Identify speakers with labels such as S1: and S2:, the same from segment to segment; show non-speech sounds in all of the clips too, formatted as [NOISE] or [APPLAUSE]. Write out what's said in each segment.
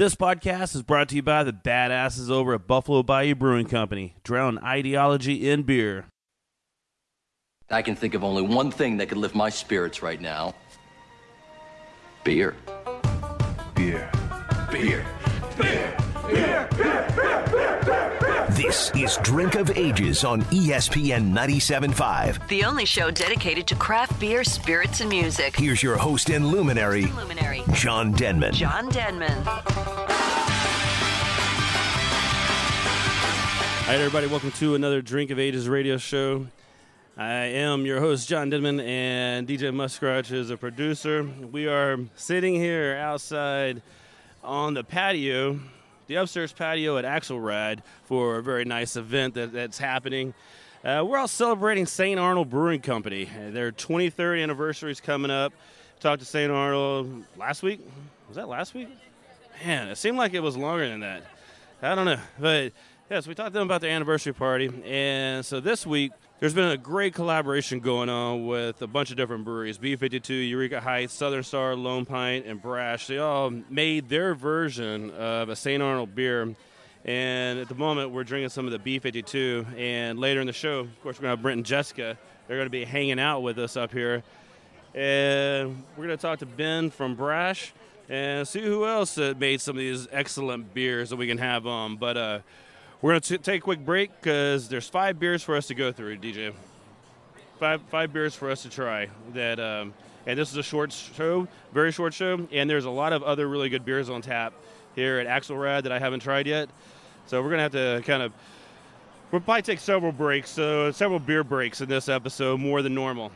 S1: This podcast is brought to you by the badasses over at Buffalo Bayou Brewing Company, drown ideology in beer.
S2: I can think of only one thing that could lift my spirits right now Beer.
S3: Beer.
S2: Beer. beer. Beer. Beer.
S3: This is Drink of Ages on ESPN 97.5.
S4: The only show dedicated to craft beer, spirits, and music.
S3: Here's your host and luminary,
S4: Luminary.
S3: John Denman.
S4: John Denman.
S1: All right, everybody, welcome to another Drink of Ages radio show. I am your host, John Denman, and DJ Muskrotch is a producer. We are sitting here outside on the patio, the upstairs patio at Axelrad, for a very nice event that, that's happening. Uh, we're all celebrating St. Arnold Brewing Company. Uh, Their 23rd anniversary is coming up. Talked to St. Arnold last week. Was that last week? Man, it seemed like it was longer than that. I don't know. But yes, we talked to them about their anniversary party. And so this week, there's been a great collaboration going on with a bunch of different breweries B52, Eureka Heights, Southern Star, Lone Pint, and Brash. They all made their version of a St. Arnold beer. And at the moment, we're drinking some of the B52. And later in the show, of course, we're going to have Brent and Jessica. They're going to be hanging out with us up here. And we're going to talk to Ben from Brash and see who else made some of these excellent beers that we can have on. But uh, we're going to take a quick break because there's five beers for us to go through, DJ. Five five beers for us to try. That um, and this is a short show, very short show, and there's a lot of other really good beers on tap here at Axelrad that I haven't tried yet. So we're gonna have to kind of we'll probably take several breaks, so several beer breaks in this episode, more than normal.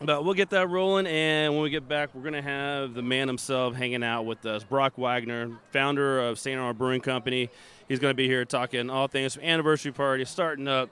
S1: But we'll get that rolling, and when we get back, we're going to have the man himself hanging out with us, Brock Wagner, founder of St. Arnold Brewing Company. He's going to be here talking all things from anniversary party, starting up,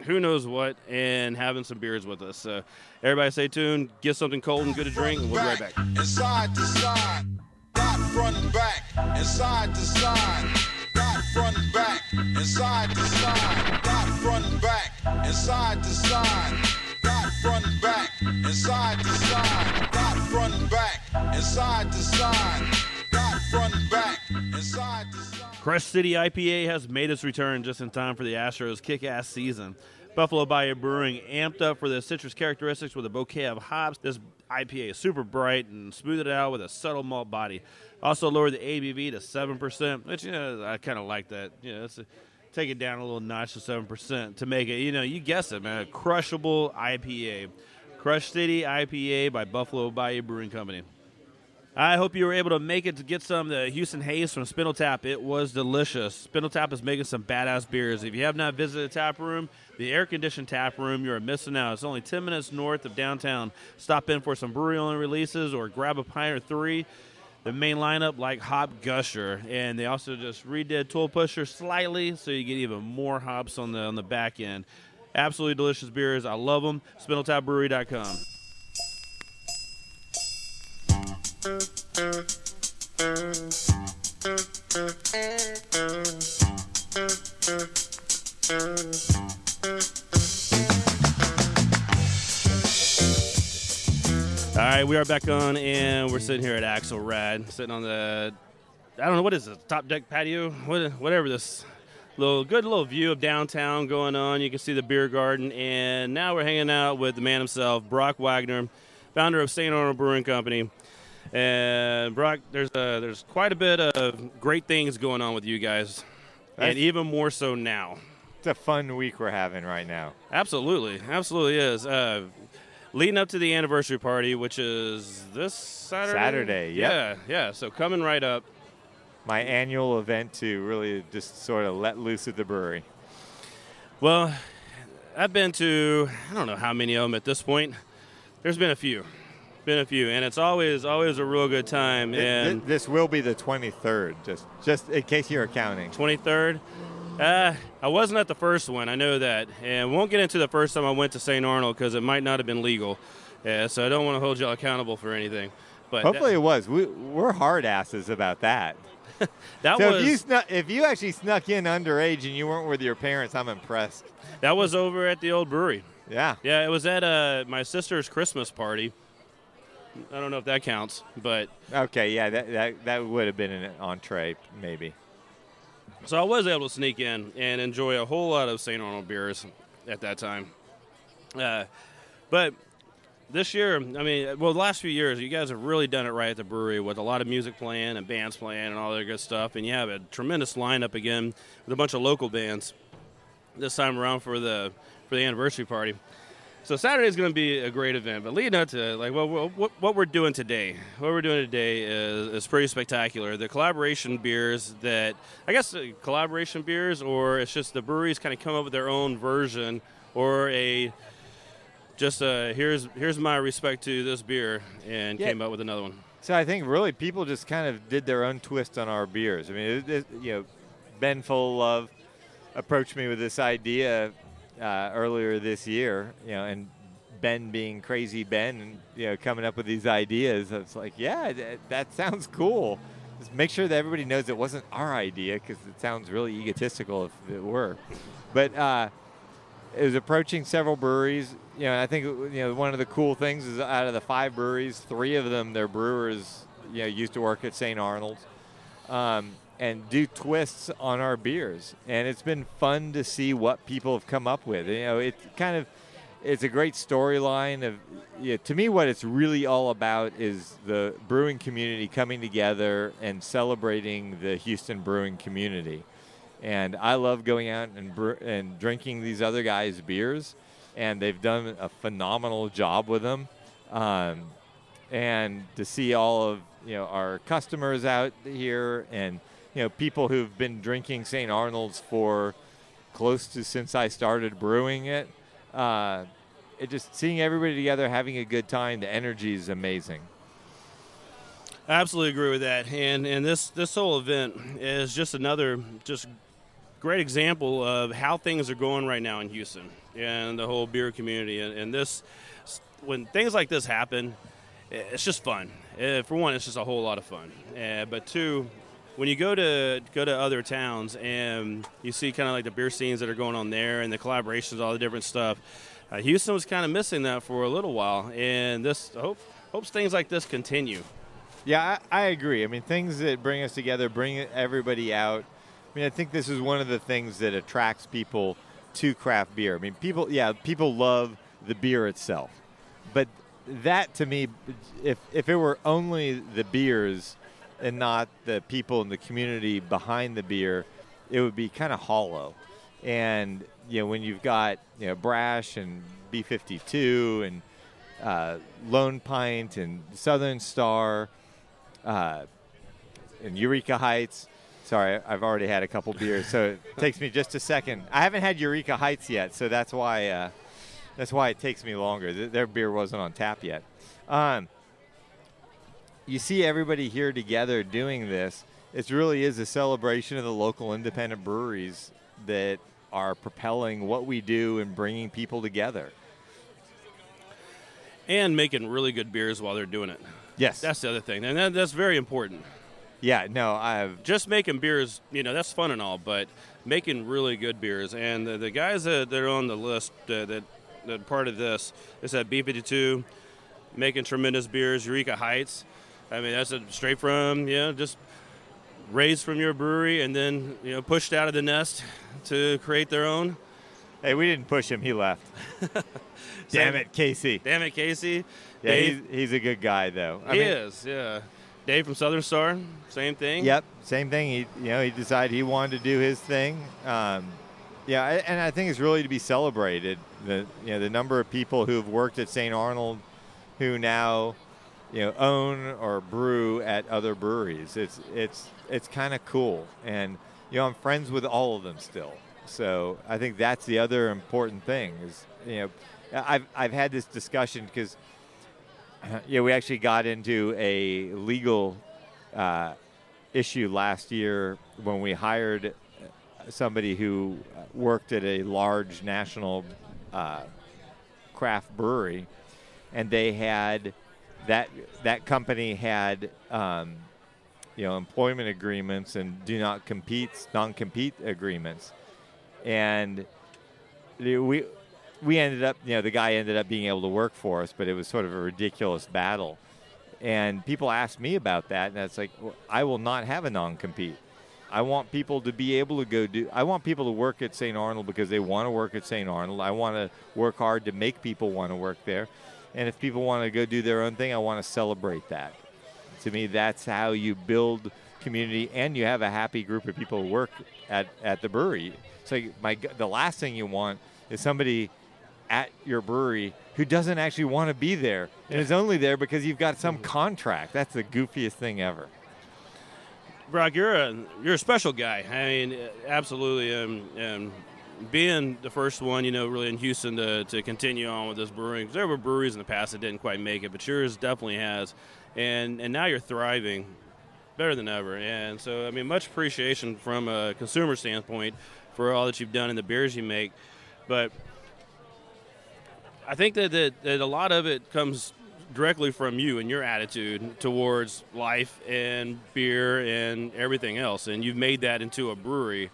S1: who knows what, and having some beers with us. So everybody stay tuned, get something cold and good to drink, and we'll be right back.
S5: And side to side, got front and back, and side to side, got front and back, and side to side, got front and back, and side to side, got front and back, and side to side, got front and back, and side to side, got front and back, and side to side.
S1: Crush City IPA has made its return just in time for the Astros' kick-ass season. Buffalo Bayou Brewing amped up for the citrus characteristics with a bouquet of hops. This IPA is super bright and smoothed it out with a subtle malt body. Also lowered the ABV to seven percent, which you know I kind of like that. You know, a, take it down a little notch to seven percent to make it. You know, you guess it, man. A crushable IPA, Crush City IPA by Buffalo Bayou Brewing Company. I hope you were able to make it to get some the Houston Haze from Spindletap. It was delicious. Spindletap is making some badass beers. If you have not visited the tap room, the air conditioned tap room, you are missing out. It's only 10 minutes north of downtown. Stop in for some brewery only releases or grab a pint or three. The main lineup, like Hop Gusher, and they also just redid Tool Pusher slightly, so you get even more hops on the on the back end. Absolutely delicious beers. I love them. SpindletapBrewery.com. All right, we are back on, and we're sitting here at Axelrad, sitting on the, I don't know what is this, top deck patio, what, whatever this little good little view of downtown going on. You can see the beer garden, and now we're hanging out with the man himself, Brock Wagner, founder of St. Arnold Brewing Company. And Brock, there's a, there's quite a bit of great things going on with you guys, and even more so now.
S6: It's a fun week we're having right now.
S1: Absolutely, absolutely is. Uh, leading up to the anniversary party, which is this Saturday.
S6: Saturday, yep.
S1: Yeah, yeah. So coming right up.
S6: My annual event to really just sort of let loose at the brewery.
S1: Well, I've been to I don't know how many of them at this point. There's been a few, been a few, and it's always always a real good time.
S6: Th-
S1: And
S6: this will be the 23rd, just just in case you're counting.
S1: 23rd. Uh, I wasn't at the first one. I know that, and won't get into the first time I went to St. Arnold because it might not have been legal. Yeah, so I don't want to hold y'all accountable for anything. But
S6: Hopefully it was. We, we're hard asses about that.
S1: that, [LAUGHS] that
S6: so
S1: was
S6: if you snuck, if you actually snuck in underage and you weren't with your parents, I'm impressed.
S1: that was over at the old brewery.
S6: Yeah.
S1: Yeah, it was at uh, my sister's Christmas party. I don't know if that counts, but
S6: Okay, yeah, that that, that would have been an entree, maybe.
S1: so I was able to sneak in and enjoy a whole lot of St. Arnold beers at that time. Uh, but this year, I mean, well, the last few years, you guys have really done it right at the brewery with a lot of music playing and bands playing and all that good stuff. And you have a tremendous lineup again with a bunch of local bands this time around for the for the anniversary party. So Saturday is going to be a great event, but leading up to like well, what, what we're doing today, what we're doing today is, is pretty spectacular. The collaboration beers that I guess uh, collaboration beers, or it's just the breweries kind of come up with their own version, or a just a, here's here's my respect to this beer, and
S6: Yeah.
S1: came up with another one.
S6: So I think really people just kind of did their own twist on our beers. I mean, it, it, you know, Ben Fullelove approached me with this idea uh, earlier this year, you know, and Ben being crazy Ben, and you know, coming up with these ideas. It's like, yeah, that, sounds cool. Just make sure that everybody knows it wasn't our idea because it sounds really egotistical if it were. But uh, it was approaching several breweries. You know, I think you know one of the cool things is out of the five breweries, three of them their brewers you know used to work at St. Arnold's um, and do twists on our beers, and it's been fun to see what people have come up with. You know, it kind of it's a great storyline of yeah, to me what it's really all about is the brewing community coming together and celebrating the Houston brewing community and I love going out and bre- and drinking these other guys' beers, and they've done a phenomenal job with them. Um, and to see all of you know our customers out here, and you know people who've been drinking St. Arnold's for close to since I started brewing it. Uh, it just seeing everybody together having a good time. The energy is amazing.
S1: I absolutely agree with that, and and this this whole event is just another just great example of how things are going right now in Houston and the whole beer community. And, and this, when things like this happen, it's just fun. Uh, for one, it's just a whole lot of fun. Uh, but two, when you go to go to other towns and you see kind of like the beer scenes that are going on there and the collaborations, all the different stuff. Uh, Houston was kind of missing that for a little while, and this hope hopes things like this continue.
S6: Yeah, I, I agree. I mean, things that bring us together, bring everybody out. I mean, I think this is one of the things that attracts people to craft beer. I mean, people, yeah, people love the beer itself, but that to me, if if it were only the beers and not the people in the community behind the beer, it would be kind of hollow. And you know, when you've got you know Brash and B52 and uh, Lone Pint and Southern Star uh, and Eureka Heights. Sorry, I've already had a couple beers, so it [LAUGHS] takes me just a second. I haven't had Eureka Heights yet, so that's why uh, that's why it takes me longer. Th- Their beer wasn't on tap yet. Um, you see everybody here together doing this. It really is a celebration of the local independent breweries that are propelling what we do and bringing people together.
S1: and making really good beers while they're doing it.
S6: Yes.
S1: That's the other thing, and that, that's very important.
S6: yeah. No, I've
S1: Just making beers, you know, that's fun and all, but making really good beers. And the, the guys that, that are on the list uh, that that part of this is at B52, making tremendous beers. Eureka Heights, I mean, that's a straight from you know just raised from your brewery and then you know pushed out of the nest to create their own.
S6: Hey, we didn't push him. He left. [LAUGHS] Damn it, Casey.
S1: Damn it, Casey.
S6: Yeah,
S1: Dave,
S6: he's, he's a good guy though. I
S1: he
S6: mean,
S1: is, yeah. Dave from Southern Star, same thing.
S6: Yep, same thing. He, you know, he decided he wanted to do his thing. Um, yeah, and I think it's really to be celebrated. The you know the number of people who've worked at St. Arnold, who now, you know, own or brew at other breweries. It's it's it's kind of cool, and you know I'm friends with all of them still. So I think that's the other important thing is you know I've I've had this discussion because [CLEARS THROAT] yeah, we actually got into a legal uh, issue last year when we hired somebody who worked at a large national uh, craft brewery, and they had that that company had um, you know employment agreements and do not compete non compete agreements, and we we ended up, you know, the guy ended up being able to work for us, but it was sort of a ridiculous battle. And people ask me about that, and it's like, well, I will not have a non compete. I want people to be able to go do. I want people to work at St. Arnold because they want to work at St. Arnold. I want to work hard to make people want to work there. And if people want to go do their own thing, I want to celebrate that. To me, that's how you build community and you have a happy group of people who work at, at the brewery. So my the last thing you want is somebody at your brewery who doesn't actually want to be there and is only there because you've got some contract. That's the goofiest thing ever.
S1: Brock, you're a you're a special guy. I mean, absolutely. Um, and being the first one, you know, really in Houston to, to continue on with this brewing. there were breweries in the past that didn't quite make it, but yours definitely has. And and now you're thriving better than ever. And so, I mean, much appreciation from a consumer standpoint for all that you've done and the beers you make. But I think that, that, that a lot of it comes directly from you and your attitude towards life and beer and everything else. And you've made that into a brewery.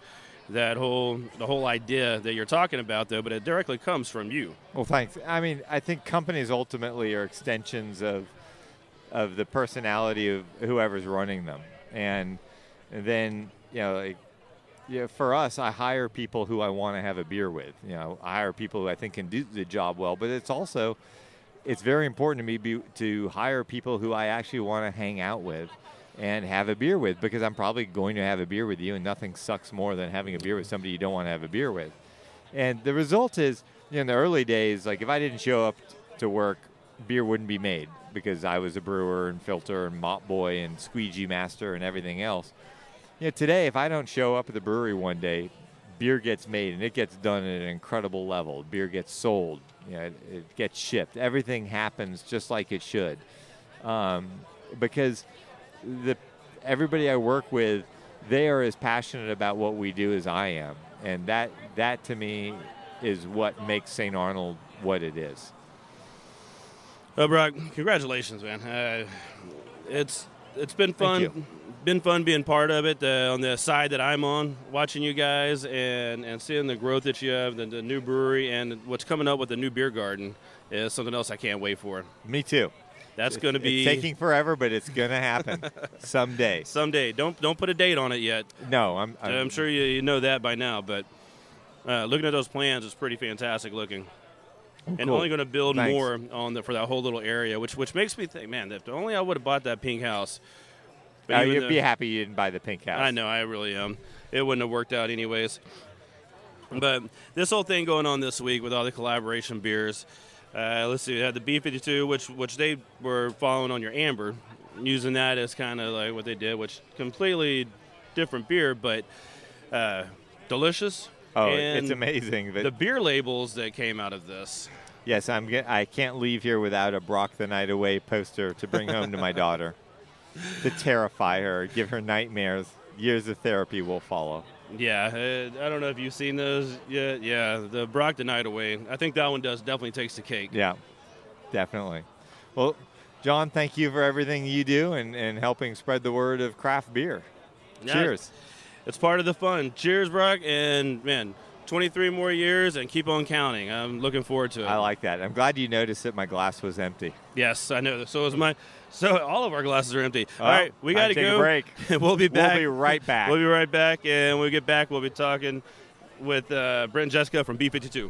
S1: That whole the whole idea that you're talking about, though, but it directly comes from you.
S6: Well, thanks. I mean, I think companies ultimately are extensions of of the personality of whoever's running them, and, then you know, like, yeah, for us, I hire people who I want to have a beer with. You know, I hire people who I think can do the job well, but it's also it's very important to me be, to hire people who I actually want to hang out with and have a beer with because I'm probably going to have a beer with you, and nothing sucks more than having a beer with somebody you don't want to have a beer with. And the result is, you know, in the early days, like if I didn't show up t- to work, beer wouldn't be made because I was a brewer and filter and mop boy and squeegee master and everything else. You know, today, if I don't show up at the brewery one day, beer gets made and it gets done at an incredible level. Beer gets sold, you know, it, it gets shipped. Everything happens just like it should, um, because the everybody I work with, they are as passionate about what we do as I am, and that that to me is what makes St. Arnold what it is.
S1: Well, Brock, congratulations, man. Uh, it's it's been fun. Been fun being part of it uh, on the side that I'm on, watching you guys and, and seeing the growth that you have, the, the new brewery, and what's coming up with the new beer garden is something else I can't wait for.
S6: Me too.
S1: That's going to be
S6: It's taking forever, but it's going to happen [LAUGHS] someday.
S1: someday. Don't don't put a date on it yet.
S6: No, I'm. I'm,
S1: I'm sure you, you know that by now, but uh, looking at those plans, it's pretty fantastic looking. And
S6: cool.
S1: only going to build
S6: Thanks.
S1: more on the, for that whole little area, which which makes me think, man, if only I would have bought that pink house. But
S6: Uh, you'd
S1: though-
S6: be happy you didn't buy the pink house.
S1: I know, I really am. It wouldn't have worked out anyways. But this whole thing going on this week with all the collaboration beers, uh, let's see, we had the B52, which which they were following on your amber, using that as kind of like what they did, which completely different beer, but uh, delicious.
S6: Oh,
S1: And
S6: it's amazing.
S1: The beer labels that came out of this.
S6: yes, I'm. Get, I can't leave here without a Brock the Night Away poster to bring home to my daughter, [LAUGHS] to terrify her, give her nightmares. Years of therapy will follow.
S1: Yeah, uh, I don't know if you've seen those yet. Yeah, the Brock the Night Away. I think that one does definitely takes the cake.
S6: Yeah, definitely. Well, John, thank you for everything you do and, and helping spread the word of craft beer.
S1: Yeah.
S6: Cheers.
S1: It's part of the fun. Cheers, Brock, and man, 23 more years and keep on counting. I'm looking forward to it.
S6: I like that. I'm glad you noticed that my glass was empty.
S1: yes, I know. So is mine. So all of our glasses are empty. all
S6: Well,
S1: right, we got
S6: to
S1: go.
S6: break. [LAUGHS]
S1: we'll be back.
S6: We'll be right back.
S1: We'll be right back, and when we get back, we'll be talking with uh, Brent and Jessica from B52.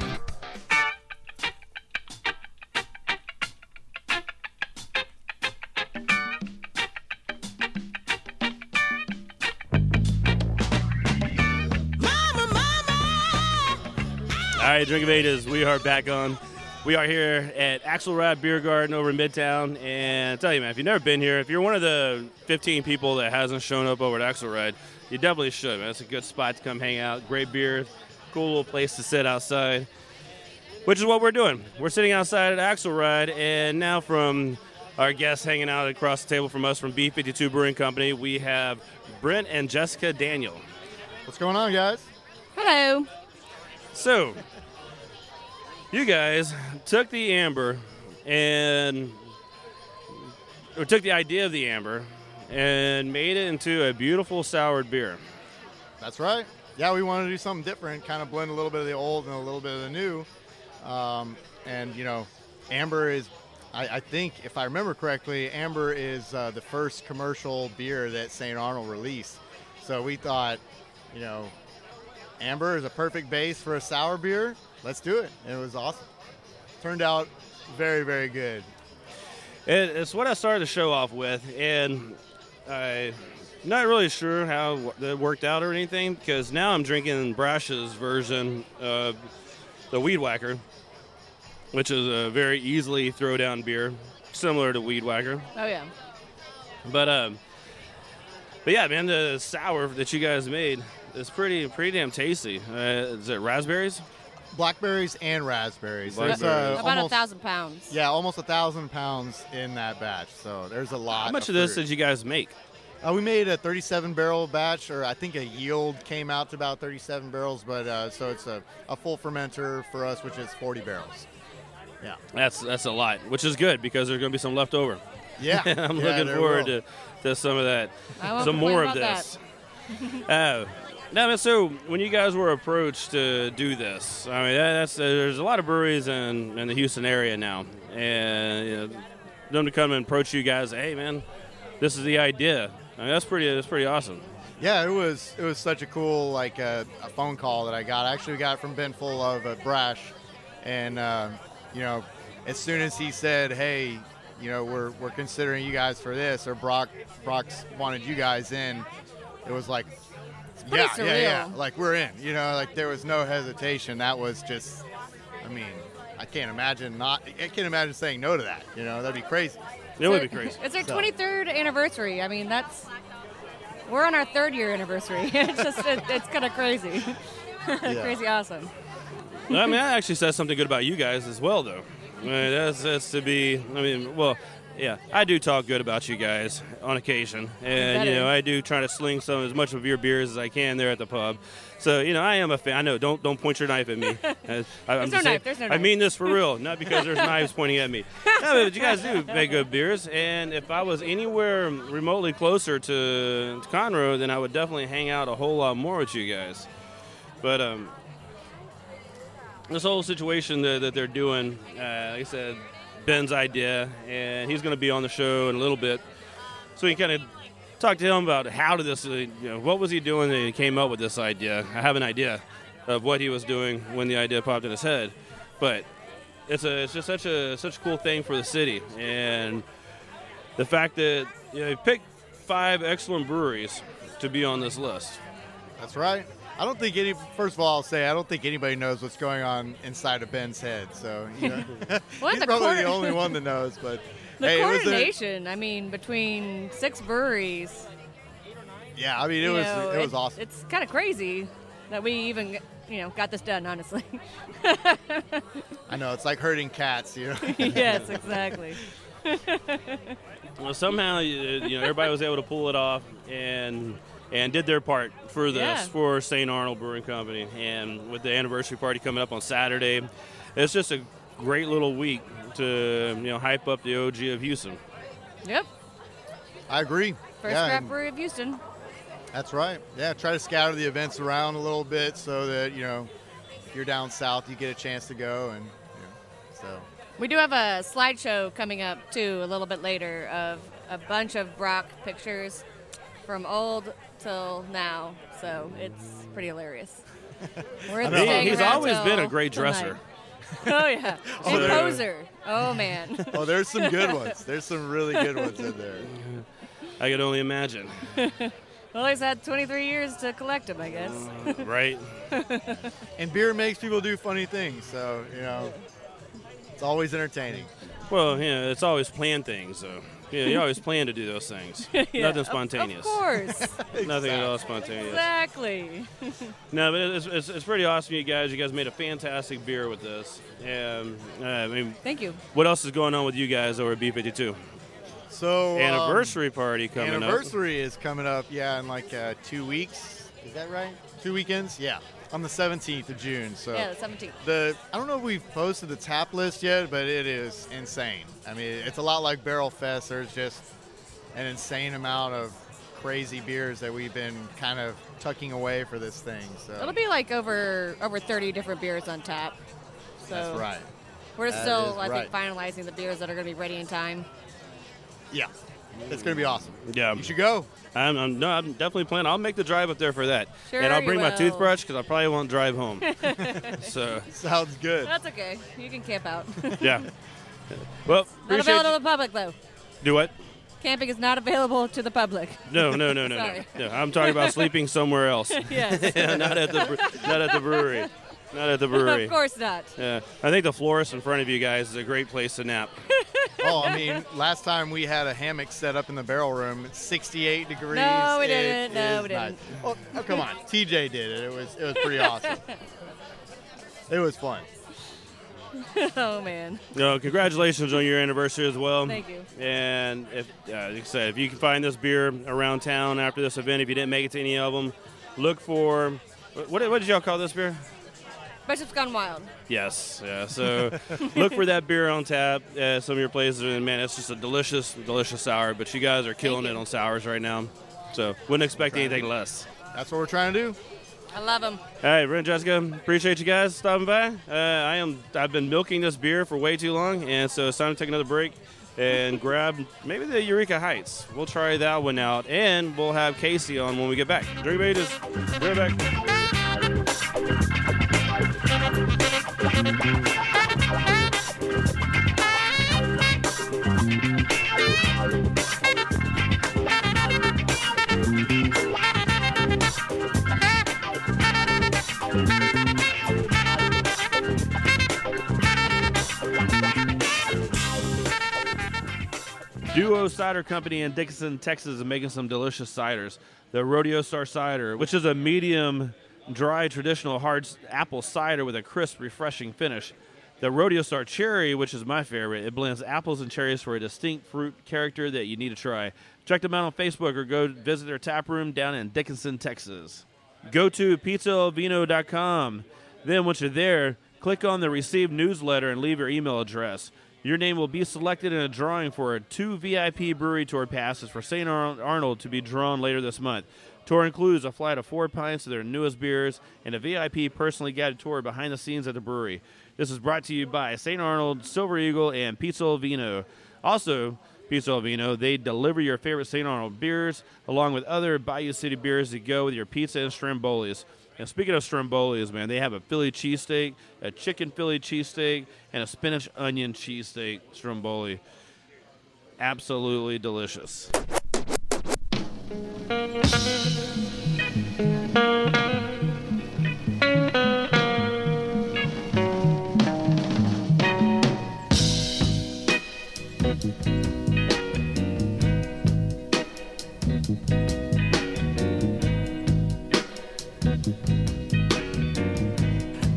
S1: right, Drink of Ages, we are back on. We are here at Axelrad Beer Garden over in Midtown. And I tell you, man, if you've never been here, if you're one of the 15 people that hasn't shown up over at Axelrad, you definitely should, man. It's a good spot to come hang out. Great beer, cool little place to sit outside, which is what we're doing. We're sitting outside at Axelrad, and now from our guests hanging out across the table from us from B52 Brewing Company, we have Brent and Jessica Daniel.
S7: What's going on, guys?
S8: Hello.
S1: So, you guys took the amber and or took the idea of the amber and made it into a beautiful soured beer.
S7: That's right. Yeah, we wanted to do something different, kind of blend a little bit of the old and a little bit of the new. Um, and you know, amber is, I, I think, if I remember correctly, amber is uh, the first commercial beer that St. Arnold released. So we thought, you know, amber is a perfect base for a sour beer. Let's do it. And it was awesome. Turned out very, very good.
S1: It, it's what I started the show off with, and I'm not really sure how it worked out or anything because now I'm drinking Brash's version of the Weed Whacker, which is a very easily throw down beer, similar to Weed Whacker.
S8: Oh yeah.
S1: But um, but yeah, man, the sour that you guys made is pretty pretty damn tasty. Uh, is it raspberries?
S7: Blackberries and raspberries. There's,
S1: Blackberries.
S7: uh,
S8: About
S7: almost-
S8: a thousand pounds.
S7: Yeah, almost a thousand pounds in that batch. So there's a lot.
S1: How much of this
S7: fruit.
S1: did you guys make?
S7: Uh, we made a 37 barrel batch, or I think a yield came out to about 37 barrels, but uh, so it's a, a full fermenter for us, which is 40 barrels. Yeah.
S1: That's that's a lot, which is good because there's going to be some left over.
S7: Yeah. [LAUGHS]
S1: I'm
S7: Yeah,
S1: looking forward
S7: will.
S1: to, to some of that,
S8: I
S1: some more of
S8: about
S1: this. uh, now, so when you guys were approached to do this, I mean, that's uh, there's a lot of breweries in, in the Houston area now, and you know, them to come and approach you guys, hey, man, this is the idea. I mean, that's pretty that's pretty awesome.
S7: Yeah, it was it was such a cool like uh, a phone call that I got. I actually got it from Ben Full of uh, Brash, and uh, you know, as soon as he said, "Hey, you know, we're we're considering you guys for this," or Brock Brock's wanted you guys in, it was like,
S8: pretty
S7: yeah, yeah, yeah, like we're in. You know, like there was no hesitation. That was just, I mean, I can't imagine not. I can't imagine saying no to that. You know, that'd be crazy.
S1: It would be crazy.
S8: It's our
S7: So-
S8: 23rd anniversary. I mean, that's we're on our third year anniversary. [LAUGHS] it's just it, it's kind of crazy, [LAUGHS] crazy awesome.
S1: I mean, that actually says something good about you guys as well, though. I mean, that's, that's to be. I mean, well, yeah, I do talk good about you guys on occasion, and you know, I do try to sling some as much of your beers as I can there at the pub. So you know, I am a fan. I know. Don't don't point your knife at me. [LAUGHS] I, I'm
S8: no knife, there's no knife.
S1: I mean this for real, not because there's knives pointing at me. [LAUGHS] No, but you guys do make good beers, and if I was anywhere remotely closer to, to Conroe, then I would definitely hang out a whole lot more with you guys. But um, this whole situation that, that they're doing, uh, like I said, Ben's idea, and he's going to be on the show in a little bit, so we can kind of talk to him about how did this, uh, you know, what was he doing that he came up with this idea. I have an idea of what he was doing when the idea popped in his head, but it's a it's just such a such a cool thing for the city, and the fact that you know, picked five excellent breweries to be on this list.
S7: That's right. I don't think any. First of all, I'll say I don't think anybody knows what's going on inside of Ben's head. So you know, [LAUGHS] [LAUGHS]
S8: What
S7: he's
S8: the
S7: probably
S8: quarter-
S7: the only one that knows. But [LAUGHS]
S8: The
S7: hey, it was a-
S8: coordination. I mean, between six breweries.
S7: yeah, I mean it was
S8: know,
S7: it was awesome.
S8: It's kind of crazy that we even you know got this done. Honestly.
S7: I know it's like herding cats. You know.
S8: yes, exactly.
S1: Well, somehow you you know everybody was able to pull it off and and did their part for this
S8: Yeah.
S1: for St. Arnold Brewing Company. And with the anniversary party coming up on Saturday, it's just a great little week to you know hype up the OG of Houston.
S8: Yep.
S7: I agree.
S8: First
S7: yeah,
S8: craft brewery of Houston.
S7: That's right. Yeah, try to scatter the events around a little bit so that you know if you're down south, you get a chance to go, and you know, so
S8: We do have a slideshow coming up too, a little bit later, of a bunch of Brock pictures from old till now. So it's pretty hilarious. [LAUGHS] We're
S1: I mean, he's always been a great
S8: tonight.
S1: dresser. [LAUGHS]
S8: Oh yeah, [LAUGHS]
S7: Oh,
S8: and poser. Oh man.
S7: oh, there's some good ones. There's some really good ones in there.
S1: I could only imagine.
S8: well, he's had 23 years to collect them, I guess.
S1: right.
S7: And beer makes people do funny things, so you know it's always entertaining.
S1: Well, yeah, it's always planned things, so yeah, you always plan to do those things. [LAUGHS]
S8: Yeah,
S1: Nothing spontaneous.
S8: Of course. [LAUGHS]
S1: Nothing at all spontaneous.
S8: exactly. [LAUGHS]
S1: No, but it's, it's, it's pretty awesome, you guys. You guys made a fantastic beer with this. And uh, I mean,
S8: Thank you.
S1: what else is going on with you guys over at B52?
S7: So um,
S1: Anniversary party coming up.
S7: anniversary is coming up. Yeah, in like uh, two weeks. Is that right? Two weekends. Yeah, on the 17th of June. So
S8: Yeah, the 17th.
S7: the I don't know if we've posted the tap list yet, but it is insane. I mean, it's a lot like Barrel Fest. There's just an insane amount of crazy beers that we've been kind of tucking away for this thing. So
S8: It'll be like over over 30 different beers on tap. So
S7: that's right.
S8: We're
S7: That
S8: still, I
S7: right.
S8: think, finalizing the beers that are going to be ready in time.
S7: Yeah, it's gonna be awesome.
S1: Yeah.
S7: You should go.
S1: I'm, I'm, no, I'm definitely planning. I'll make the drive up there for that.
S8: Sure
S1: and I'll
S8: you
S1: bring my
S8: will.
S1: toothbrush because I probably won't drive home. [LAUGHS] so,
S7: Sounds good.
S8: That's okay. You can camp out. [LAUGHS]
S1: yeah. Well,
S8: Not available
S1: you-
S8: to the public, though.
S1: Do what?
S8: Camping is not available to the public.
S1: No, no, no, no, no. [LAUGHS]
S8: Sorry.
S1: no. I'm talking about sleeping somewhere else.
S8: Yes.
S1: Yeah, not at the not at the brewery. Not at the [LAUGHS] brewery.
S8: of course not.
S1: Yeah, I think the florist in front of you guys is a great place to nap. [LAUGHS]
S7: oh, I mean, last time we had a hammock set up in the barrel room. It's 68 degrees.
S8: No, we
S7: It
S8: didn't. No, we didn't.
S7: nice. Oh, oh, come on. TJ did it. It was it was pretty awesome. [LAUGHS] It was fun.
S8: oh man.
S1: No, congratulations on your anniversary as well.
S8: Thank you.
S1: And if, uh, like I said, if you can find this beer around town after this event, if you didn't make it to any of them, look for what, what did y'all call this beer?
S8: Bishop's Gone Wild.
S1: Yes, yeah. So look for that beer on tap at some of your places, and man, it's just a delicious, delicious sour. But you guys are killing it on sours right now, so wouldn't expect anything less.
S7: That's what we're trying to do.
S8: I love them.
S1: All right, Brent, Jessica, appreciate you guys stopping by. Uh, I am I've been milking this beer for way too long, and so it's time to take another break and grab maybe the Eureka Heights. We'll try that one out, and we'll have Casey on when we get back. Drink Ages, we're back. Duo Cider Company in Dickinson, Texas, is making some delicious ciders. The Rodeo Star Cider, which is a medium dry traditional hard apple cider with a crisp, refreshing finish. The Rodeo Star Cherry, which is my favorite, it blends apples and cherries for a distinct fruit character that you need to try. Check them out on Facebook or go visit their tap room down in Dickinson, Texas. Go to pizzaovino.com. Then, once you're there, click on the Receive newsletter and leave your email address. Your name will be selected in a drawing for two VIP brewery tour passes for St. Arnold to be drawn later this month. Tour includes a flight of four pints of their newest beers and a VIP personally guided tour behind the scenes at the brewery. This is brought to you by St. Arnold, Silver Eagle, and Pizza Vino. Also, Pizza Vino, they deliver your favorite St. Arnold beers along with other Bayou City beers to go with your pizza and strombolis. And speaking of strombolis, man, they have a Philly cheesesteak, a chicken Philly cheesesteak, and a spinach onion cheesesteak stromboli. Absolutely delicious.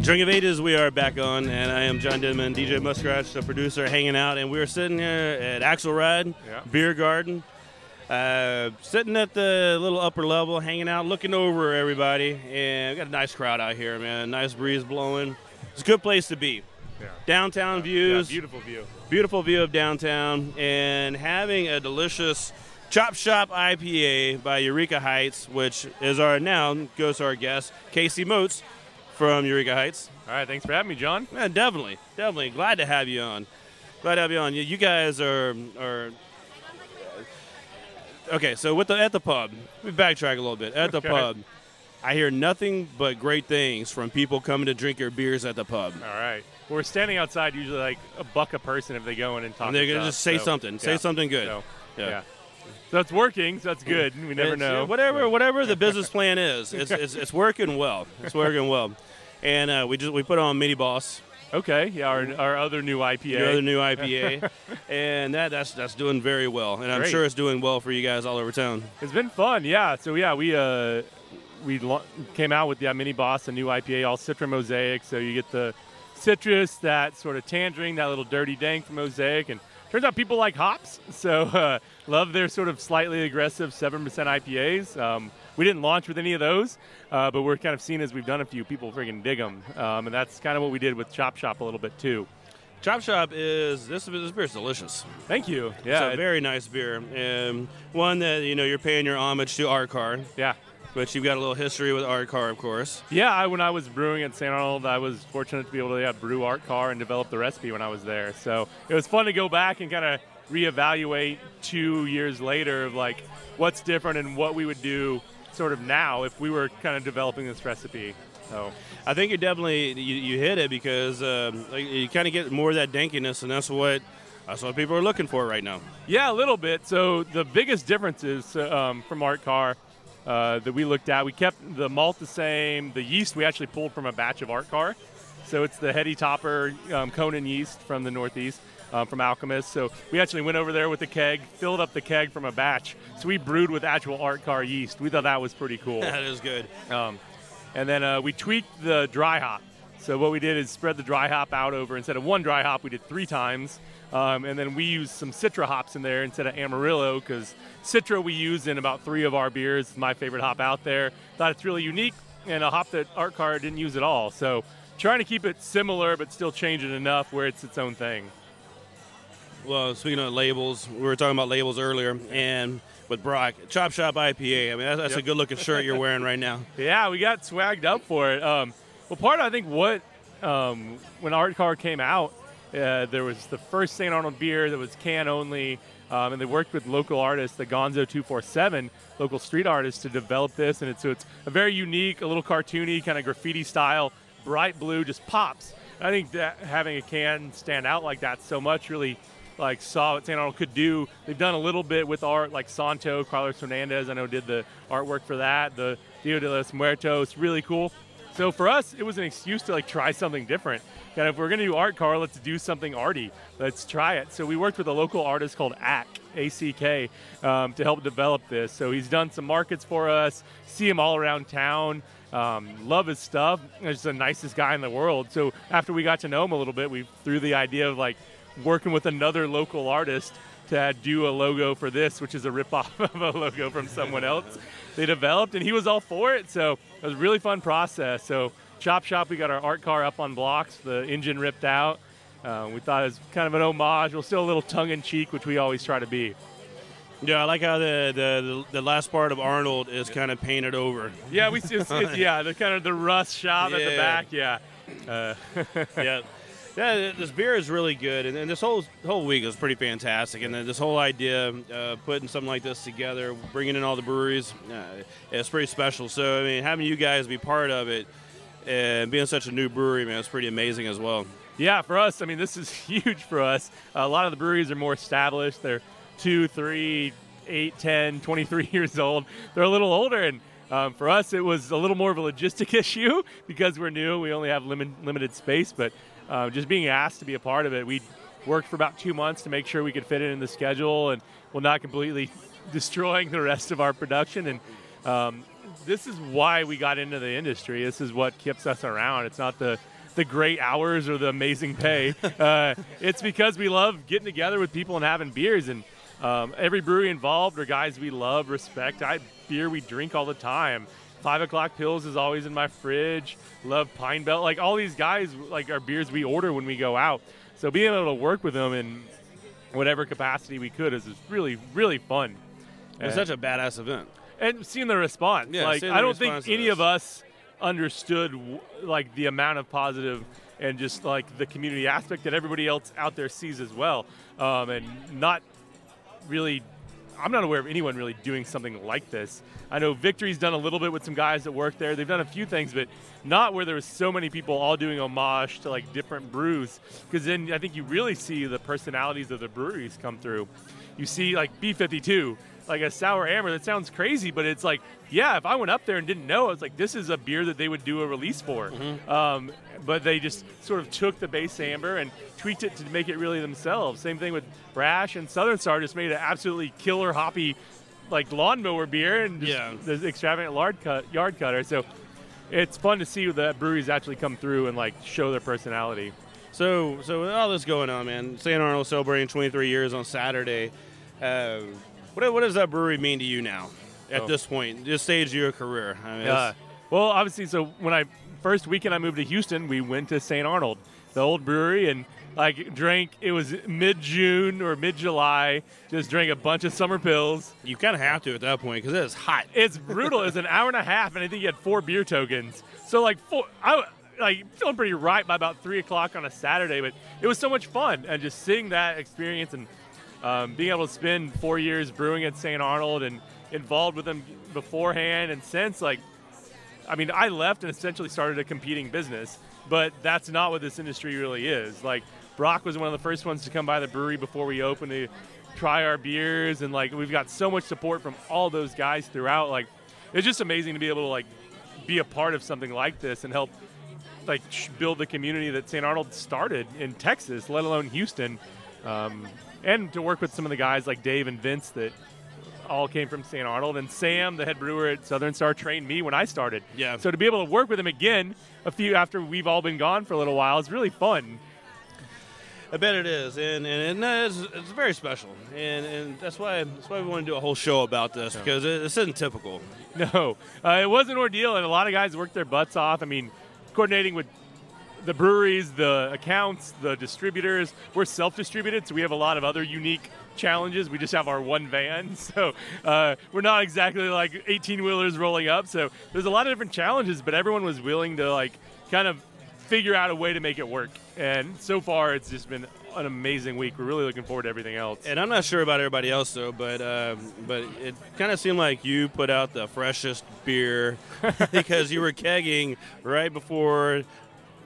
S1: Drink of Ages, we are back on, and I am John Denman, DJ Muskrat, the producer, hanging out, and we're sitting here at Axelrad
S6: Yeah.
S1: Beer Garden, uh, sitting at the little upper level, hanging out, looking over everybody, and we got a nice crowd out here, man. Nice breeze blowing. It's a good place to be.
S6: Yeah.
S1: Downtown views,
S6: beautiful view.
S1: beautiful view of downtown, and having a delicious Chop Shop IPA by Eureka Heights, which is our now goes to our guest Casey Motes from Eureka Heights.
S9: All right, thanks for having me, John.
S1: Yeah, definitely, definitely glad to have you on. Glad to have you on. You, you guys are are okay. So with the at the pub, we backtrack a little bit. At the
S9: Okay.
S1: pub, I hear nothing but great things from people coming to drink your beers at the pub.
S9: All right. We're standing outside usually like a buck a person if they go in and talk.
S1: And they're gonna just say
S9: so,
S1: something. Say
S9: yeah.
S1: something good.
S9: So,
S1: Yeah.
S9: yeah. So it's working. So that's good. We never
S1: It's-
S9: know.
S1: Whatever, whatever the [LAUGHS] business plan is, it's, it's, it's working well. It's working well. And uh, we just we put on Mini Boss.
S9: Okay, yeah, our, our other new IPA.
S1: Your other new IPA, [LAUGHS] and that that's that's doing very well. And I'm
S9: Great.
S1: sure it's doing well for you guys all over town.
S9: It's been fun, yeah. So yeah, we uh, we lo- came out with the Mini Boss, a new IPA, all Citra Mosaic. So you get the citrus, that sort of tangerine, that little dirty dank from Mosaic, and turns out people like hops. [LAUGHS] So uh, love their sort of slightly aggressive seven percent IPAs. Um, [LAUGHS] we didn't launch with any of those, uh, but we're kind of seen as we've done a few. People freaking dig them, um, and that's kind of what we did with Chop Shop a little bit too.
S1: Chop Shop is this this beer is delicious.
S9: Thank you.
S1: it's
S9: Yeah,
S1: a
S9: it-
S1: very nice beer, and one that you know you're paying your homage to Art Car.
S9: Yeah.
S1: But you've got a little history with Art Car, of course.
S9: Yeah, I, when I was brewing at St. Arnold, I was fortunate to be able to yeah, brew Art Car and develop the recipe when I was there. So it was fun to go back and kind of reevaluate two years later of like what's different and what we would do sort of now if we were kind of developing this recipe. So
S1: I think you definitely you, you hit it because um, you kind of get more of that dankiness, and that's what that's what people are looking for right now.
S9: Yeah, a little bit. So the biggest difference is um, from Art Car uh, that we looked at. We kept the malt the same. The yeast we actually pulled from a batch of Art Car. So it's the Heady Topper um, Conan yeast from the Northeast, um, from Alchemist. So we actually went over there with the keg, filled up the keg from a batch. So we brewed with actual Art Car yeast. We thought that was pretty cool. [LAUGHS]
S1: that is good.
S9: Um, and then uh, we tweaked the dry hop. So what we did is spread the dry hop out over instead of one dry hop, we did three times. Um, and then we used some Citra hops in there instead of Amarillo because Citra we use in about three of our beers. It's my favorite hop out there. Thought it's really unique and a hop that Art Car didn't use at all. So trying to keep it similar but still change it enough where it's its own thing.
S1: Well, speaking of labels, we were talking about labels earlier, and with Brock, Chop Shop IPA. I mean, that's, that's a good looking shirt you're wearing right now. [LAUGHS]
S9: Yeah, we got swagged up for it. Um, well, part of I think what um, when Art Car came out, uh, there was the first St. Arnold beer that was can only, um, and they worked with local artists, the Gonzo 247, local street artists, to develop this. And it's so it's a very unique, a little cartoony kind of graffiti style, bright blue, just pops. I think that having a can stand out like that so much really like saw what San Arnold could do. They've done a little bit with art, like Santo, Carlos Hernandez. I know did the artwork for that. The Dia de los Muertos, really cool. So for us, it was an excuse to like try something different. And if we're gonna do art car, let's do something arty. Let's try it. So we worked with a local artist called ACK, A-C-K, um, to help develop this. So he's done some markets for us. See him all around town. Um, love his stuff. He's the nicest guy in the world. So after we got to know him a little bit, we threw the idea of like working with another local artist to do a logo for this, which is a ripoff [LAUGHS] of a logo from someone else [LAUGHS] they developed, and he was all for it. So it was a really fun process. So Chop Shop, we got our art car up on blocks, the engine ripped out. Uh, we thought it was kind of an homage. We're still a little tongue in cheek, which we always try to be.
S1: Yeah, I like how the the, the last part of Arnold is kind of painted over.
S9: Yeah, we it's, it's, [LAUGHS] yeah, the kind of the rust shop at the back. Yeah. Uh,
S1: yeah. Yeah, this beer is really good, and, and this whole whole week is pretty fantastic. And then this whole idea, uh, putting something like this together, bringing in all the breweries, uh, it's pretty special. So I mean, having you guys be part of it, and being such a new brewery, man, it's pretty amazing as well.
S9: Yeah, for us, I mean, this is [LAUGHS] huge for us. a lot of the breweries are more established. They're two, three, eight, 10, [LAUGHS] 23 years old. They're a little older. And um, for us, it was a little more of a logistic [LAUGHS] issue because we're new. We only have limit, limited space. But uh, just being asked to be a part of it, we worked for about two months to make sure we could fit it in the schedule and well, not completely [LAUGHS] destroying the rest of our production. And um, this is why we got into the industry. This is what keeps us around. It's not the the great hours or the amazing pay. [LAUGHS] uh, it's because we love getting together with people and having beers. And um, every brewery involved are guys we love, respect. I beer we drink all the time. Five o'clock pills is always in my fridge. Love Pine Belt. Like all these guys, like our beers we order when we go out. So being able to work with them in whatever capacity we could is is really really fun.
S1: It was
S9: And-
S1: such a badass event.
S9: and seeing the response.
S1: Yeah,
S9: like I don't think any of us understood like the amount of positive and just like the community aspect that everybody else out there sees as well, um, and not really. I'm not aware of anyone really doing something like this. I know Victory's done a little bit with some guys that work there. They've done a few things, but not where there was so many people all doing homage to like different brews. Because then I think you really see the personalities of the breweries come through. You see like B52, like a sour amber. That sounds crazy, but it's like, yeah, if I went up there and didn't know, it's like this is a beer that they would do a release for. Um, but they just sort of took the base amber and tweaked it to make it really themselves. Same thing with Brash and Southern Star just made an absolutely killer hoppy, like lawnmower beer and just
S1: Yeah.
S9: the extravagant yard cut yard cutter. So it's fun to see the breweries actually come through and like show their personality.
S1: So, so with all this going on, man, St. Arnold celebrating 23 years on Saturday. Uh, what, what does that brewery mean to you now? At
S9: Oh.
S1: this point, this stage of your career. I mean,
S9: Yeah.
S1: Uh,
S9: well, obviously, so when I first weekend I moved to Houston, we went to St. Arnold, the old brewery, and like drank. It was mid June or mid July. Just drank a bunch of summer Pils.
S1: you kind of have to at that point because it's hot.
S9: It's brutal. it's an hour and a half, and I think you had four beer tokens. So like four, I like feeling pretty right by about three o'clock on a Saturday, but it was so much fun, and just seeing that experience and um, being able to spend four years brewing at St. Arnold and involved with them beforehand and since like I mean, I left and essentially started a competing business, but that's not what this industry really is. Like, Brock was one of the first ones to come by the brewery before we opened to try our beers, and like we've got so much support from all those guys throughout. Like, it's just amazing to be able to like be a part of something like this and help like build the community that St. Arnold started in Texas, let alone Houston, um, and to work with some of the guys like Dave and Vince that all came from St. Arnold, and Sam, the head brewer at Southern Star, trained me when I started.
S1: Yeah.
S9: So to be able to work with him again a few after we've all been gone for a little while is really fun.
S1: I bet it is, and and, and it's, it's very special, and and that's why that's why we want to do a whole show about this because it, this isn't typical. [LAUGHS]
S9: No, uh, it was an ordeal, and a lot of guys worked their butts off. I mean, coordinating with the breweries, the accounts, the distributors. We're self-distributed, so we have a lot of other unique challenges. We just have our one van, [LAUGHS] so uh, we're not exactly like 18-wheelers rolling up. So there's a lot of different challenges, but everyone was willing to like kind of figure out a way to make it work. And so far, it's just been an amazing week. We're really looking forward to everything else.
S1: And I'm not sure about everybody else though, but um, but it kind of seemed like you put out the freshest beer [LAUGHS] because you were kegging right before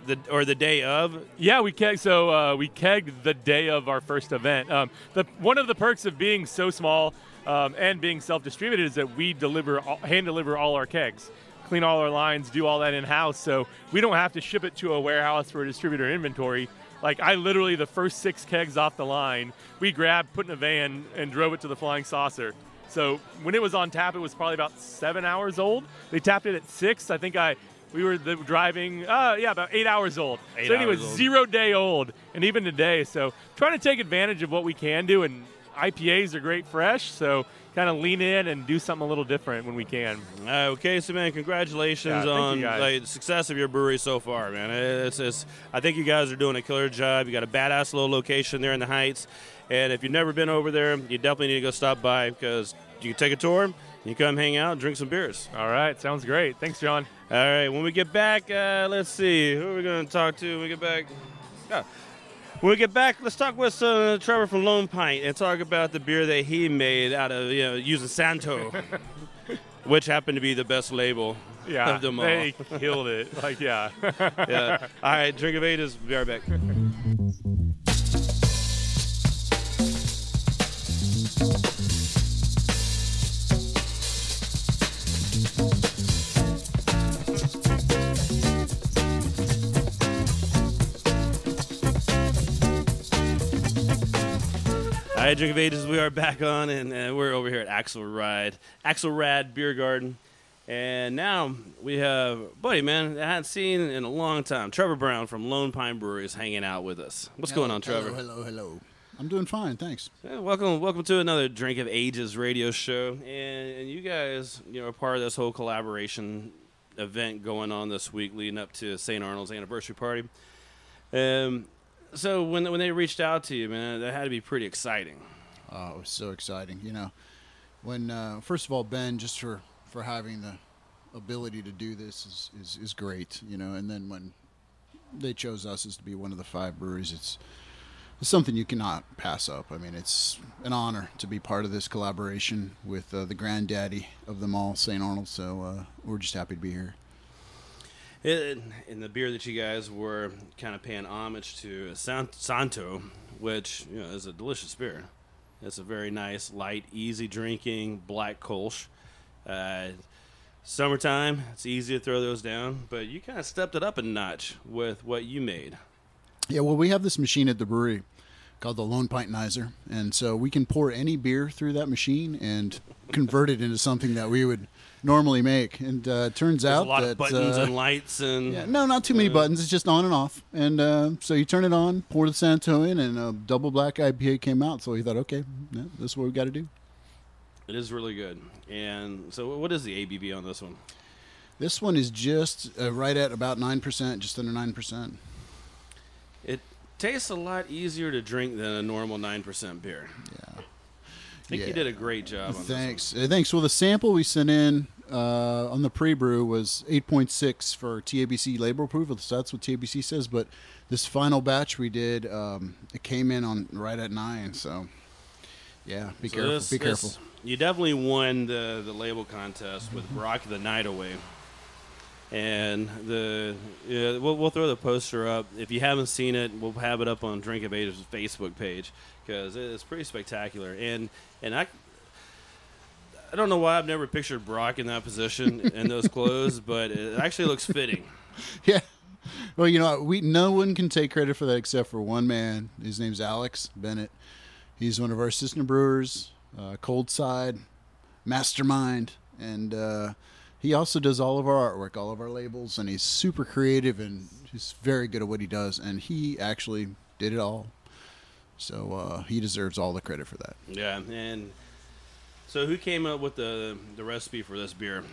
S1: the or the day of.
S9: Yeah, we keg. So uh, we kegged the day of our first event. Um, the one of the perks of being so small um, and being self-distributed is that we deliver, hand deliver all our kegs, clean all our lines, do all that in house. So we don't have to ship it to a warehouse for a distributor inventory. Like I literally, the first six kegs off the line, we grabbed, put in a van, and drove it to the Flying Saucer. So when it was on tap, it was probably about seven hours old. They tapped it at six. I think I we were the, driving. Uh, yeah, about eight hours old.
S1: Eight
S9: so anyway, zero day old, and even today. So trying to take advantage of what we can do, and IPAs are great fresh. So kind of lean in and do something a little different when we can.
S1: Uh, okay, so man, congratulations
S9: Yeah,
S1: on like, the success of your brewery so far, man. It's, it's, I think you guys are doing a killer job. You got a badass little location there in the Heights, and if you've never been over there, you definitely need to go stop by because you can take a tour, you come hang out, drink some beers.
S9: All right, sounds great. Thanks, John.
S1: All right, when we get back, uh, let's see who are we going to talk to. When we get back. Oh. When we get back, let's talk with uh, Trevor from Lone Pint and talk about the beer that he made out of you know using Santo, [LAUGHS] which happened to be the best label
S9: Yeah,
S1: of them all.
S9: they killed it. Like, yeah.
S1: yeah. [LAUGHS] All right, drink of ages. Be right back. Right, Drink of Ages, we are back on, and uh, we're over here at Axelrad, Axelrad Beer Garden. And now we have, buddy, man, I hadn't seen in a long time. Trevor Brown from Lone Pint Brewery is hanging out with us. What's going on, Trevor?
S10: Hello, hello, hello. I'm doing fine, thanks.
S1: Yeah, welcome, welcome to another Drink of Ages radio show. And, and you guys, you know, are part of this whole collaboration event going on this week, leading up to St. Arnold's anniversary party. Um, so when when they reached out to you, man, that had to be pretty exciting.
S10: Oh, it was so exciting. You know, when uh, first of all Ben just for for having the ability to do this is, is is great, you know. And then when they chose us as to be one of the five breweries, it's something you cannot pass up. I mean, it's an honor to be part of this collaboration with uh, the granddaddy of them all, St. Arnold. So uh, we're just happy to be here.
S1: And and the beer that you guys were kind of paying homage to San- Santo, which you know is a delicious beer. It's a very nice, light, easy drinking black Kolsch. Uh, summertime, it's easy to throw those down, but you kind of stepped it up a notch with what you made.
S10: Yeah, well, we have this machine at the brewery called the Lone Pintenizer, and so we can pour any beer through that machine and convert it into something that we would normally make. And uh, it turns
S1: There's
S10: out
S1: a lot
S10: that
S1: of buttons
S10: uh,
S1: and lights and
S10: yeah, no, not too many buttons. It's just on and off. And uh, so you turn it on, pour the Santo in, and a double black IPA came out. So he thought, okay, yeah, this is what we got to do.
S1: It is really good. And so, what is the ABV on this one?
S10: This one is just uh, right at about nine percent, just under nine percent.
S1: It tastes a lot easier to drink than a normal nine percent beer.
S10: Yeah,
S1: think
S10: Yeah.
S1: you did a great job on
S10: Thanks. Uh, thanks. Well, the sample we sent in uh, on the pre-brew was 8.6 for TABC label approval. So that's what TABC says. But this final batch we did, um, it came in on right at nine. So yeah, be
S1: So
S10: careful.
S1: this-
S10: be
S1: this-
S10: careful.
S1: you definitely won the the label contest with Brock the Night Away. And the yeah, we'll, we'll throw the poster up. If you haven't seen it, we'll have it up on Drink of Age's Facebook page because it's pretty spectacular. And and I I don't know why I've never pictured Brock in that position in those [LAUGHS] clothes, but it actually looks fitting. [LAUGHS]
S10: Yeah. Well, you know, we no one can take credit for that except for one man. His name's Alex Bennett. He's one of our assistant brewers, uh, Cold Side, mastermind, and uh, he also does all of our artwork, all of our labels, and he's super creative and he's very good at what he does. And he actually did it all, so uh, he deserves all the credit for that.
S1: Yeah, and so who came up with the the recipe for this beer?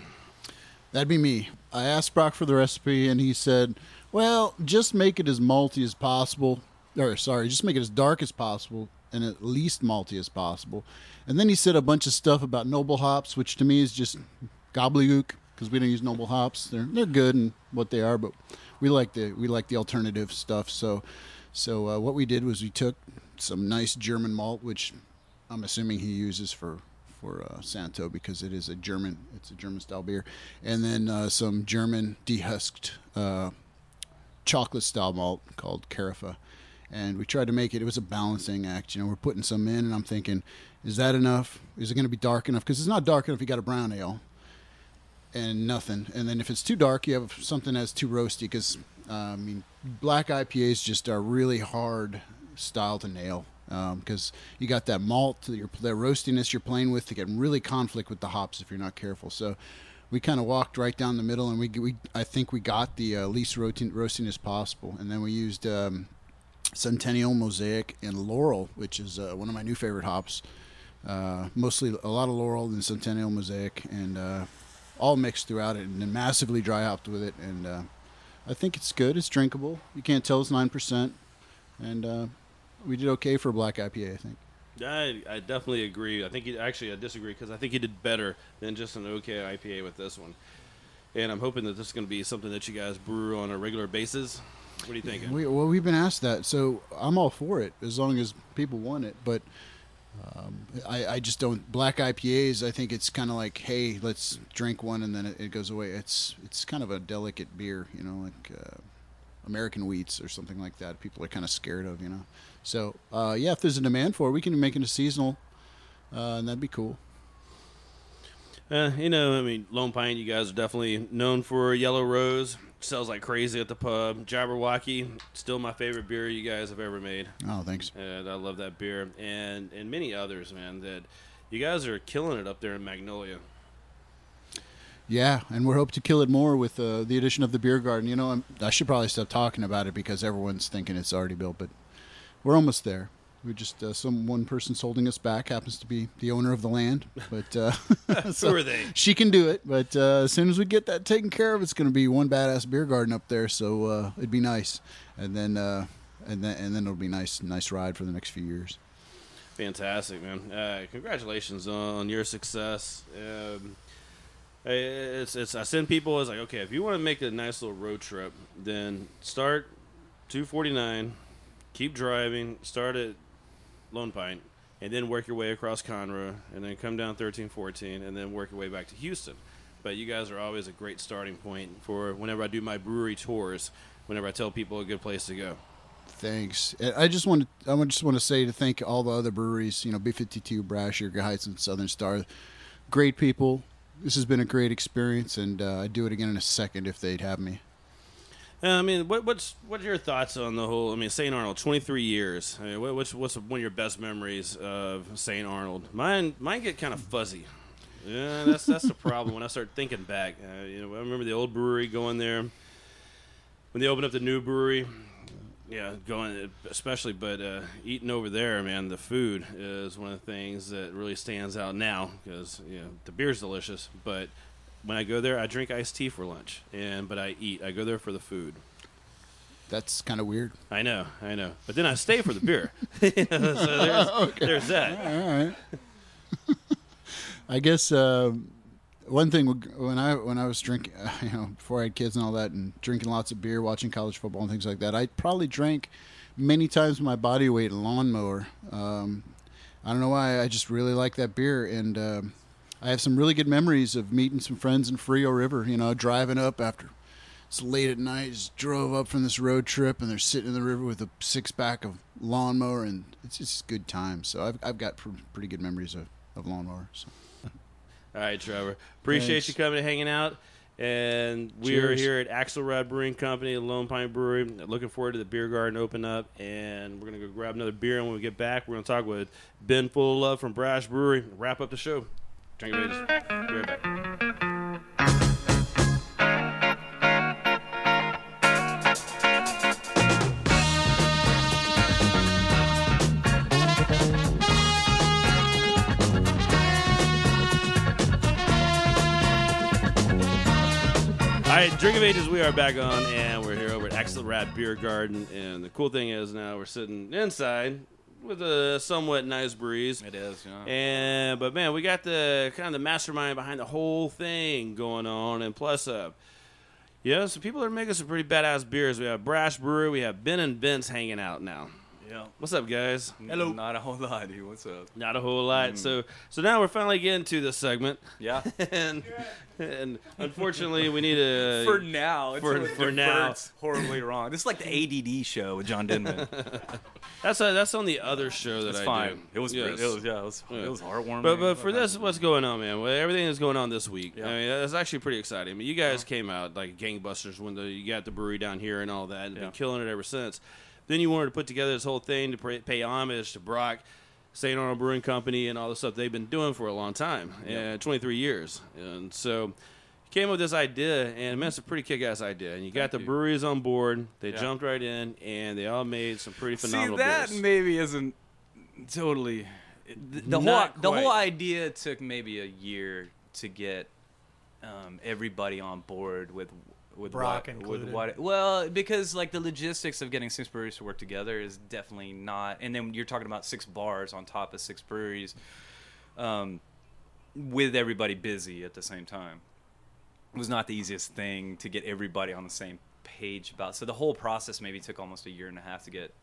S10: That'd be me. I asked Brock for the recipe, and he said, "Well, just make it as malty as possible, or sorry, just make it as dark as possible, and at least malty as possible." And then he said a bunch of stuff about noble hops, which to me is just gobbledygook because we don't use noble hops. They're they're good and what they are, but we like the we like the alternative stuff. So, so uh, what we did was we took some nice German malt, which I'm assuming he uses for for uh, Santo because it is a German it's a German style beer, and then uh, some German dehusked uh, chocolate style malt called Carafa. And we tried to make it. It was a balancing act. You know, we're putting some in, and I'm thinking, is that enough? Is it going to be dark enough? Because it's not dark enough. You got a brown ale, and nothing. And then if it's too dark, you have something that's too roasty. Because uh, I mean, black IPAs just are really hard style to nail. Because you got that malt, that, roastiness you're playing with, to get really conflict with the hops if you're not careful. So we kind of walked right down the middle, and we, we I think we got the uh, least roasting, as possible. And then we used um, Centennial, Mosaic, and Loral, which is uh, one of my new favorite hops. Uh, mostly a lot of Loral and Centennial, Mosaic, and uh, all mixed throughout it, and then massively dry hopped with it. And uh, I think it's good. It's drinkable. You can't tell it's nine percent, and uh, we did okay for a black IPA. I think.
S1: I, I definitely agree. I think you, actually I disagree because I think you did better than just an okay IPA with this one. And I'm hoping that this is going to be something that you guys brew on a regular basis. What are you thinking?
S10: We, well, we've been asked that, so I'm all for it as long as people want it. But um, I, I just don't. Black IPAs, I think it's kind of like, hey, let's drink one and then it, it goes away. It's it's kind of a delicate beer, you know, like uh, American wheats or something like that. People are kind of scared of, you know. So uh, yeah, if there's a demand for it, we can make it a seasonal, uh, and that'd be cool.
S1: Uh, you know, I mean, Lone Pint, you guys are definitely known for Yellow Rose. Sells like crazy at the pub. Jabberwocky, still my favorite beer you guys have ever made.
S10: Oh, thanks.
S1: And I love that beer, and and many others, man. That you guys are killing it up there in Magnolia.
S10: Yeah, and we're hoping to kill it more with uh, the addition of the beer garden. You know, I'm, I should probably stop talking about it because everyone's thinking it's already built, but we're almost there. We just uh, some one person's holding us back happens to be the owner of the land, [LAUGHS] but uh, [LAUGHS]
S1: Who are they?
S10: She can do it, but uh, as soon as we get that taken care of, it's going to be one badass beer garden up there. So uh, it'd be nice, and then uh, and then and then it'll be nice, nice ride for the next few years.
S1: Fantastic, man. Uh, congratulations on your success. Um, it's, it's I send people it's like, okay, if you want to make a nice little road trip, then start 249, keep driving, start at Lone Pint, and then work your way across Conroe, and then come down 1314, and then work your way back to Houston. But you guys are always a great starting point for whenever I do my brewery tours. Whenever I tell people a good place to go.
S10: Thanks. I just want to. I just want to say to thank all the other breweries. You know, B52, Brash, Eureka Heights, and Southern Star. Great people. This has been a great experience, and uh, I'd do it again in a second if they'd have me.
S1: Uh, I mean, what, what's what are your thoughts on the whole? I mean, St. Arnold, twenty three years. I mean, what, what's what's one of your best memories of St. Arnold? Mine mine get kind of fuzzy. Yeah, that's that's the problem when I start thinking back. Uh, you know, I remember the old brewery going there when they opened up the new brewery. Yeah, going especially, but uh, eating over there, man, the food is one of the things that really stands out now because you know the beer's delicious, but when I go there, I drink iced tea for lunch, and but I eat. I go there for the food.
S10: That's kind of weird.
S1: I know, I know, but then I stay for the beer. [LAUGHS] [LAUGHS] so there's,
S10: Okay.
S1: there's that.
S10: All right. [LAUGHS] I guess uh, one thing when I when I was drinking, you know, before I had kids and all that, and drinking lots of beer, watching college football and things like that, I probably drank many times my body weight in lawnmower. Um, I don't know why. I just really like that beer, and um I have some really good memories of meeting some friends in Frio River. You know, driving up after it's late at night. Just drove up from this road trip, and they're sitting in the river with a six pack of lawnmower, and it's just good times. So I've I've got pr- pretty good memories of of lawnmower. So.
S1: All right, Trevor. Appreciate
S10: Thanks.
S1: you coming and hanging out. And we are here at Axelrad Brewing Company, Lone Pint Brewery. Looking forward to the beer garden open up, and we're gonna go grab another beer. And when we get back, we're gonna talk with Ben Fullelove from Brash Brewery. Wrap up the show. Drink of ages. Be right back. All right, Drink of Ages, we are back on, and we're here over at Axelrad Beer Garden. And the cool thing is now we're sitting inside with a somewhat nice breeze.
S11: It is, yeah.
S1: And but man, we got the kind of the mastermind behind the whole thing going on, and plus, uh, yeah, some people are making some pretty badass beers. We have Brash Brewery, we have Ben and Vince hanging out now.
S11: Yeah.
S1: What's up, guys?
S11: Hello. Not a whole lot, dude. What's up?
S1: Not a whole lot.
S11: Mm.
S1: So so now we're finally getting to this segment.
S11: Yeah. [LAUGHS]
S1: and and unfortunately we need a [LAUGHS]
S11: for now,
S1: for, for now.
S11: diverts horribly wrong. This is like the ADD show with John Denman. [LAUGHS]
S1: That's a, that's on the other show that
S11: It's
S1: I
S11: fine.
S1: do.
S11: It was
S1: Yes.
S11: It was- yeah, it was- it was heartwarming.
S1: But but for this, what's going on, man? Well, everything that's going on this week.
S11: Yeah.
S1: I mean, it's actually pretty exciting. I mean, you guys came out like gangbusters when the, you got the brewery down here and all that, and been killing it ever since. Then you wanted to put together this whole thing to pay, pay homage to Brock, St. Arnold Brewing Company, and all the stuff they've been doing for a long time,
S11: Yep.
S1: uh, 23 years. And so, you came up with this idea, and man, it's a pretty kick-ass idea. And you got the breweries on board. They
S11: Yeah.
S1: jumped right in, and they all made some pretty phenomenal.
S11: See, that
S1: beers.
S11: maybe isn't totally. The, the whole the whole idea took maybe a year to get um, everybody on board with with
S12: Brock
S11: what, with
S12: included.
S11: what well because like the logistics of getting six breweries to work together is definitely not and then you're talking about six bars on top of six breweries um, with everybody busy at the same time it was not the easiest thing to get everybody on the same page about. So the whole process maybe took almost a year and a half to get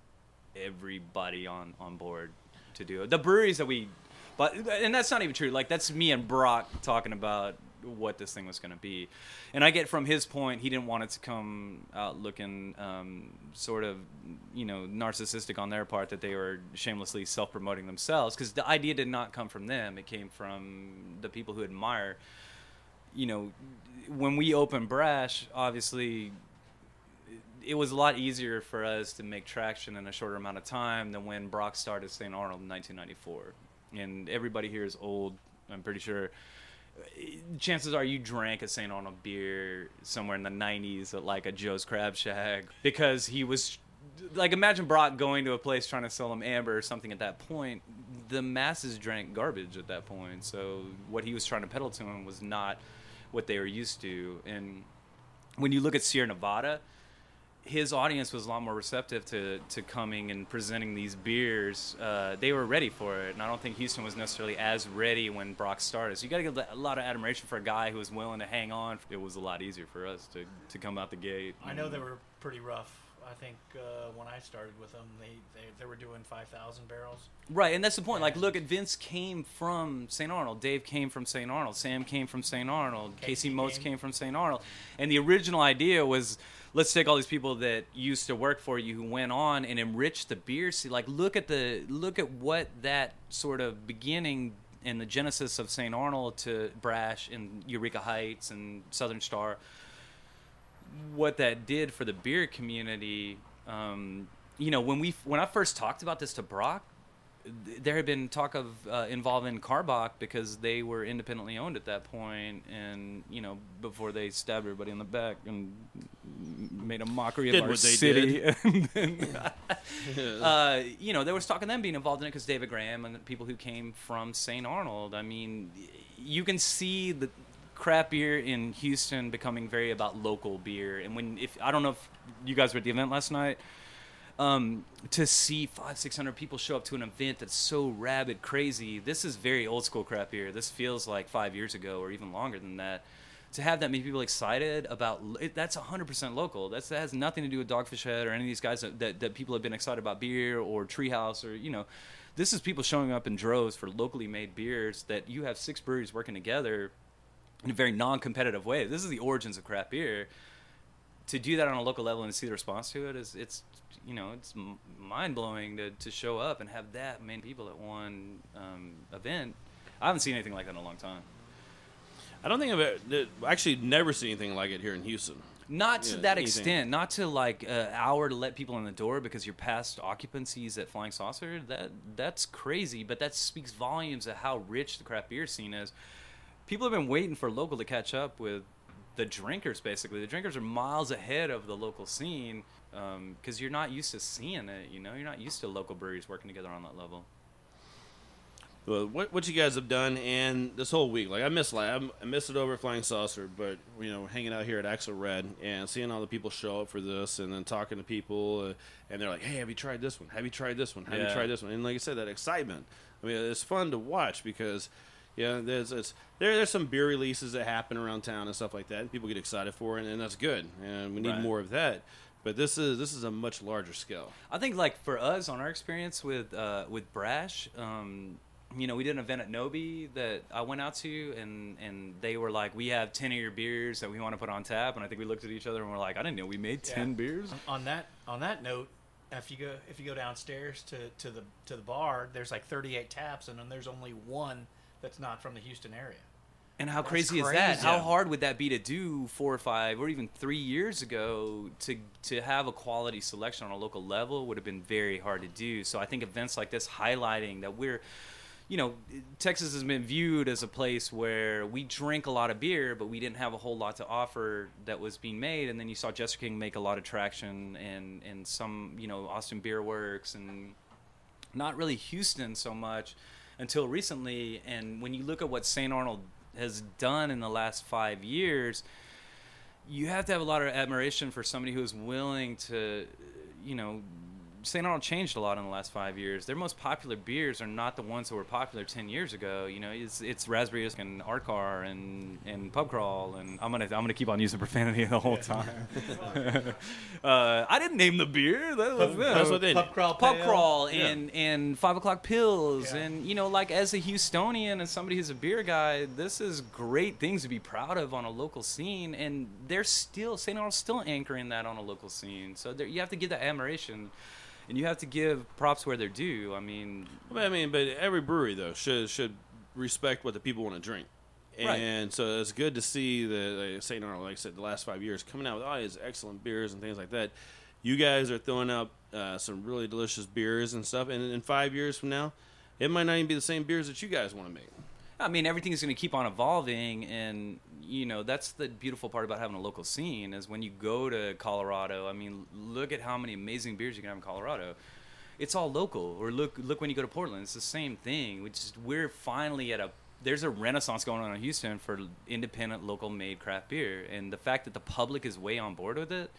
S11: everybody on on board to do it. The breweries that we, but and that's not even true. Like that's me and Brock talking about what this thing was going to be, and I get from his point he didn't want it to come out looking um, sort of you know narcissistic on their part that they were shamelessly self promoting themselves because the idea did not come from them. It came from the people who admire you know, when we opened Brash, obviously, it was a lot easier for us to make traction in a shorter amount of time than when Brock started St. Arnold in 1994. And everybody here is old, I'm pretty sure. Chances are you drank a St. Arnold beer somewhere in the 90s at like a Joe's Crab Shack because he was like imagine Brock going to a place trying to sell him amber or something at that point. The masses drank garbage at that point, so what he was trying to peddle to him was not what they were used to. And when you look at Sierra Nevada, his audience was a lot more receptive to, to coming and presenting these beers. Uh, they were ready for it, and I don't think Houston was necessarily as ready when Brock started. So you got to give a lot of admiration for a guy who was willing to hang on. It was a lot easier for us to, to come out the gate.
S12: I know they were pretty rough. I think uh, when I started with them, they, they, they were doing 5,000 barrels.
S11: Right, and that's the point. Like, look at Vince came from St. Arnold, Dave came from St. Arnold, Sam came from St. Arnold, Casey, Motes came from St. Arnold, and the original idea was let's take all these people that used to work for you who went on and enriched the beer scene. Like, look at the look at what that sort of beginning and the genesis of St. Arnold to Brash and Eureka Heights and Southern Star what that did for the beer community. Um, you know, when we when I first talked about this to Brock, there had been talk of uh, involving Karbach because they were independently owned at that point, and you know, before they stabbed everybody in the back and made a mockery
S1: Did
S11: of our
S1: they
S11: city.
S1: did. [LAUGHS]
S11: Then, [LAUGHS] uh, you know, there was talk of them being involved in it because David Graham and the people who came from St. Arnold. I mean, you can see the craft beer in Houston becoming very about local beer. And when if I don't know if you guys were at the event last night, um, to see five six hundred people show up to an event that's so rabid crazy. This is very old school crap beer. This feels like five years ago or even longer than that. To have that many people excited about it, that's 100% local. That's, that has nothing to do with Dogfish Head or any of these guys that, that, that people have been excited about beer or Treehouse or, you know, this is people showing up in droves for locally made beers that you have six breweries working together in a very non-competitive way. This is the origins of crap beer. To do that on a local level and see the response to it is it's you know it's mind blowing to, to show up and have that many people at one um, event. I haven't seen anything like that in a long time.
S1: I don't think I've ever, actually never seen anything like it here in Houston.
S11: Not to
S1: Yeah,
S11: that
S1: anything.
S11: extent. Not to like an hour to let people in the door because you're past occupancies at Flying Saucer. That that's crazy. But that speaks volumes of how rich the craft beer scene is. People have been waiting for local to catch up with the drinkers. Basically, the drinkers are miles ahead of the local scene because you're not used to seeing it. You know, you're not used to local breweries working together on that level.
S1: Well, what what you guys have done and this whole week, like I missed like I missed it over Flying Saucer, but you know, hanging out here at Axelrad and seeing all the people show up for this, and then talking to people, uh, and they're like, "Hey, have you tried this one? Have you tried this one? Have you tried this one?" And like I said, that excitement. I mean, it's fun to watch because, yeah, there's it's, there there's some beer releases that happen around town and stuff like that, and people get excited for it, and that's good, and we need
S11: Right.
S1: more of that. But this is this is a much larger scale.
S11: I think like for us on our experience with uh, with Brash, um, you know, we did an event at Nobi that I went out to, and and they were like, we have ten of your beers that we want to put on tap, and I think we looked at each other and we're like, I didn't know we made ten
S12: Yeah.
S11: beers.
S12: On- On that on that note, if you go if you go downstairs to, to the to the bar, there's like 38 taps, and then there's only one that's not from the Houston area.
S11: And how
S12: That's
S11: crazy, is that?
S12: crazy.
S11: How hard would that be to do four or five or even three years ago to to have a quality selection on a local level would have been very hard to do. So I think events like this highlighting that we're you know, Texas has been viewed as a place where we drink a lot of beer, but we didn't have a whole lot to offer that was being made. And then you saw Jester King make a lot of traction, and and some, you know, Austin Beer Works, and not really Houston so much until recently. And when you look at what St. Arnold has done in the last five years, you have to have a lot of admiration for somebody who is willing to, you know, St. Arnold changed a lot in the last five years. Their most popular beers are not the ones that were popular ten years ago. You know, it's it's Raspberry Isk and Art Car and and Pub Crawl and I'm gonna I'm gonna keep on using profanity [LAUGHS] the whole time. [LAUGHS] uh, I didn't name the beer. That was
S12: Pub-
S11: them.
S12: That's what they Pub did. Crawl
S11: Pub
S12: Pale.
S11: Crawl
S12: Yeah.
S11: and and Five O'clock Pils and you know like as a Houstonian and somebody who's a beer guy, this is great things to be proud of on a local scene. And they're still St. Arnold's still anchoring that on a local scene. So there, you have to give that admiration. And you have to give props where they're due. I mean,
S1: I mean, but every brewery though should should respect what the people want to drink,
S11: Right.
S1: and so it's good to see the like, St. Arnold, like I said, the last five years coming out with all these excellent beers and things like that. You guys are throwing out uh, some really delicious beers and stuff, and in five years from now, it might not even be the same beers that you guys want to make.
S11: I mean, everything is going to keep on evolving, and you know that's the beautiful part about having a local scene is when you go to Colorado. I mean, look at how many amazing beers you can have in Colorado. It's all local. Or look, look when you go to Portland, it's the same thing. We're finally at a there's a renaissance going on in Houston for independent, local made craft beer, and the fact that the public is way on board with it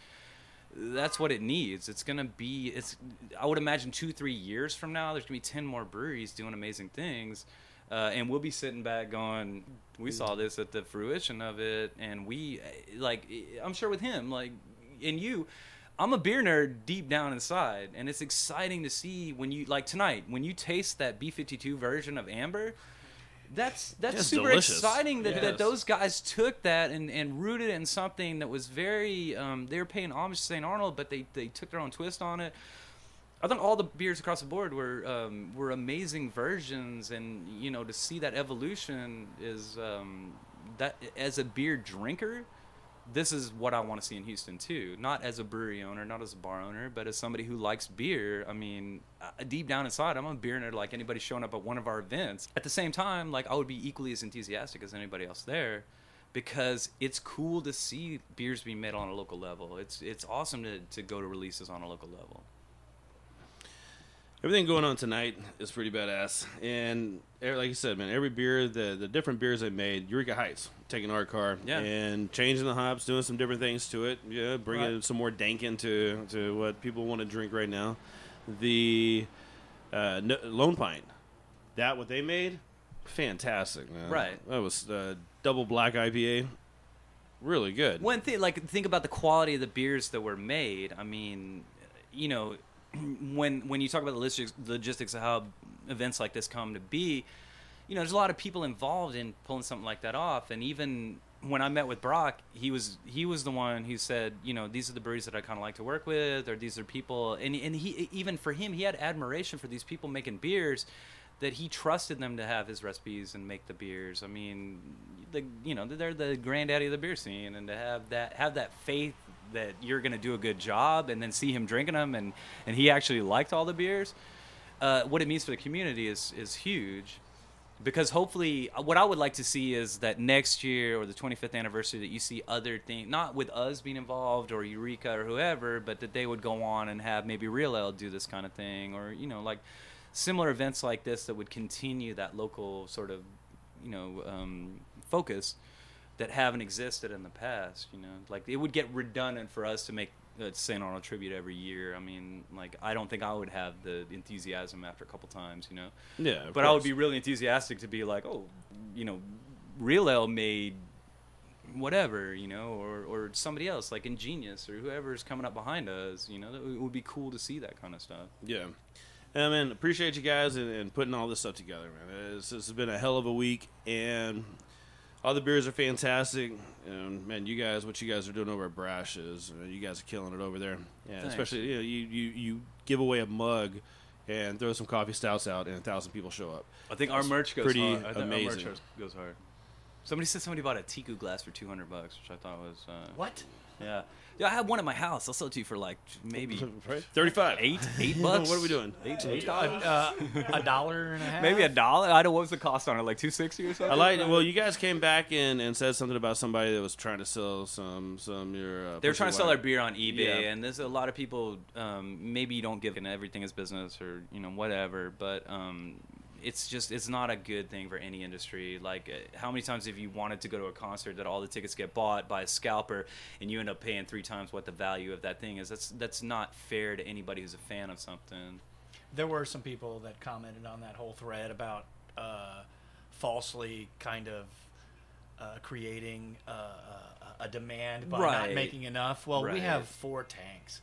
S11: that's what it needs. It's gonna be. It's. I would imagine two, three years from now, there's gonna be ten more breweries doing amazing things, uh, and we'll be sitting back going, "We saw this at the fruition of it," and we, like, I'm sure with him, like, and you. I'm a beer nerd deep down inside, and it's exciting to see when you like tonight when you taste that B52 version of Amber. That's that's
S1: It's
S11: super
S1: delicious.
S11: exciting that,
S1: Yes.
S11: that those guys took that and, and rooted it in something that was very um, they were paying homage to St. Arnold, but they, they took their own twist on it. I think all the beers across the board were um, were amazing versions, and you know to see that evolution is um, that as a beer drinker, this is what I want to see in Houston too. Not as a brewery owner, not as a bar owner, but as somebody who likes beer. I mean, deep down inside, I'm a beer nerd like anybody showing up at one of our events. At the same time, like I would be equally as enthusiastic as anybody else there. Because it's cool to see beers being made on a local level. It's it's awesome to, to go to releases on a local level.
S1: Everything going on tonight is pretty badass, and eh, like you said, man, every beer, the the different beers they made, Eureka Heights, taking Art Car
S11: Yeah.
S1: and changing the hops, doing some different things to it, yeah, bringing
S11: Right.
S1: some more dank into to what people want to drink right now. The uh, no, Lone Pint, that what they made, fantastic, man.
S11: Right.
S1: that was uh, double black IPA, really good.
S11: One thing, like think about the quality of the beers that were made. I mean, you know, [CLEARS THROAT] when when you talk about the logistics, logistics of how events like this come to be, you know, there's a lot of people involved in pulling something like that off. And even when I met with Brock, he was he was the one who said, you know, these are the breweries that I kind of like to work with, or these are people. And and he even for him, he had admiration for these people making beers that he trusted them to have his recipes and make the beers. I mean, the you know they're the granddaddy of the beer scene, and to have that have that faith that you're going to do a good job, and then see him drinking them, and and he actually liked all the beers. Uh, what it means for the community is is huge. Because hopefully, uh, what I would like to see is that next year or the 25th anniversary, that you see other things, not with us being involved or Eureka or whoever, but that they would go on and have maybe Real Ale do this kind of thing, or you know, like similar events like this that would continue that local sort of, you know, um, focus that haven't existed in the past. You know, like it would get redundant for us to make a St. Arnold tribute every year. I mean, like I don't think I would have the enthusiasm after a couple times. You know.
S1: Yeah,
S11: But I would be really enthusiastic to be like, oh, you know, Real Ale made whatever, you know, or, or somebody else like Ingenious or whoever's coming up behind us, you know, it would be cool to see that kind of stuff.
S1: Yeah. And man, appreciate you guys and, and putting all this stuff together, man. It's, it's been a hell of a week, and all the beers are fantastic. And man, you guys, what you guys are doing over at Brash is, you guys are killing it over there. Yeah,
S11: Thanks.
S1: especially you, know, you you you give away a mug and throw some coffee stouts out, and a thousand people show up.
S11: I think our
S1: That's
S11: merch goes
S1: pretty
S11: hard. I think
S1: amazing.
S11: Our merch goes- goes hard. Somebody said somebody bought a Tiku glass for 200 bucks, which I thought was uh,
S12: What?
S11: Yeah. Yeah, I have one at my house. I'll sell it to you for like maybe [LAUGHS]
S1: Thirty-five.
S11: eight, eight [LAUGHS] bucks.
S1: what are we doing?
S11: Eight, eight
S12: Uh, uh, a dollar and a half.
S11: Maybe a dollar. I don't. know What was the cost on it? Like two sixty or something.
S1: I like. Well, you guys came back and, and said something about somebody that was trying to sell some some your. Uh,
S11: They were trying to sell their beer on eBay,
S1: Yeah.
S11: and there's a lot of people. Um, maybe you don't give in everything is business, or you know whatever, but um, it's just it's not a good thing for any industry. Like, uh, how many times have you wanted to go to a concert that all the tickets get bought by a scalper, and you end up paying three times what the value of that thing is? That's that's not fair to anybody who's a fan of something.
S12: There were some people that commented on that whole thread about uh, falsely kind of uh, creating uh, a- a demand by not making enough. Well, we have four tanks.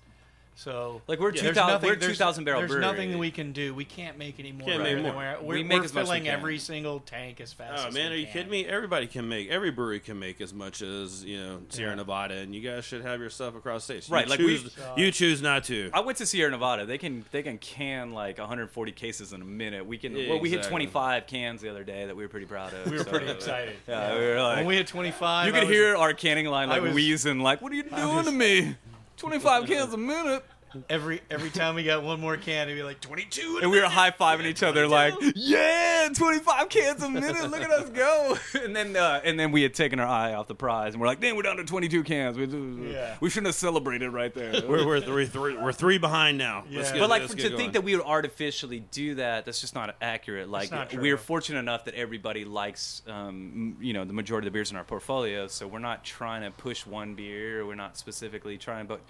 S12: So
S11: Like, we're
S12: there's
S11: 2,000
S12: nothing-
S11: we're
S12: there's-
S11: 2,000 barrel
S12: There's
S11: brewery.
S12: nothing we can do. We can't make any more.
S1: Can't make more.
S12: We're,
S11: We
S12: we're,
S11: make
S12: we're
S11: as much we
S12: filling every single tank as fast.
S1: Oh
S12: as
S1: man, are you
S12: can.
S1: kidding me? Everybody can make. Every brewery can make as much as you know Sierra
S12: Yeah.
S1: Nevada, and you guys should have your stuff across states.
S11: Right,
S1: You
S11: like
S1: choose,
S11: we-
S1: you choose not to.
S11: I went to Sierra Nevada. They can they can can like 140 cases in a minute. We can.
S1: Yeah,
S11: well, we hit 25 cans the other day that we were pretty proud of.
S12: We were
S11: so-
S12: pretty excited.
S11: Yeah, we were like,
S12: when we hit 25,
S11: you could hear our canning line like
S12: was-
S11: wheezing, like, "What are you doing to me? 25 cans a minute."
S12: Every every time we got one more can, it'd be like 22.
S11: And we were high fiving each other like, "Yeah, 25 cans a minute. Look at us go!" [LAUGHS] And then uh, and then we had taken our eye off the prize, and we're like, "Damn, we're down to 22 cans. We,
S12: Yeah.
S11: we shouldn't have celebrated right there."
S1: we're we're three, three we're three behind now.
S12: Yeah.
S1: get,
S11: but like
S1: let's
S11: to
S1: get
S11: think that we would artificially do that, that's just not accurate. Like
S12: not
S11: we're fortunate enough that everybody likes, um, you know, the majority of the beers in our portfolio. So we're not trying to push one beer. We're not specifically trying, but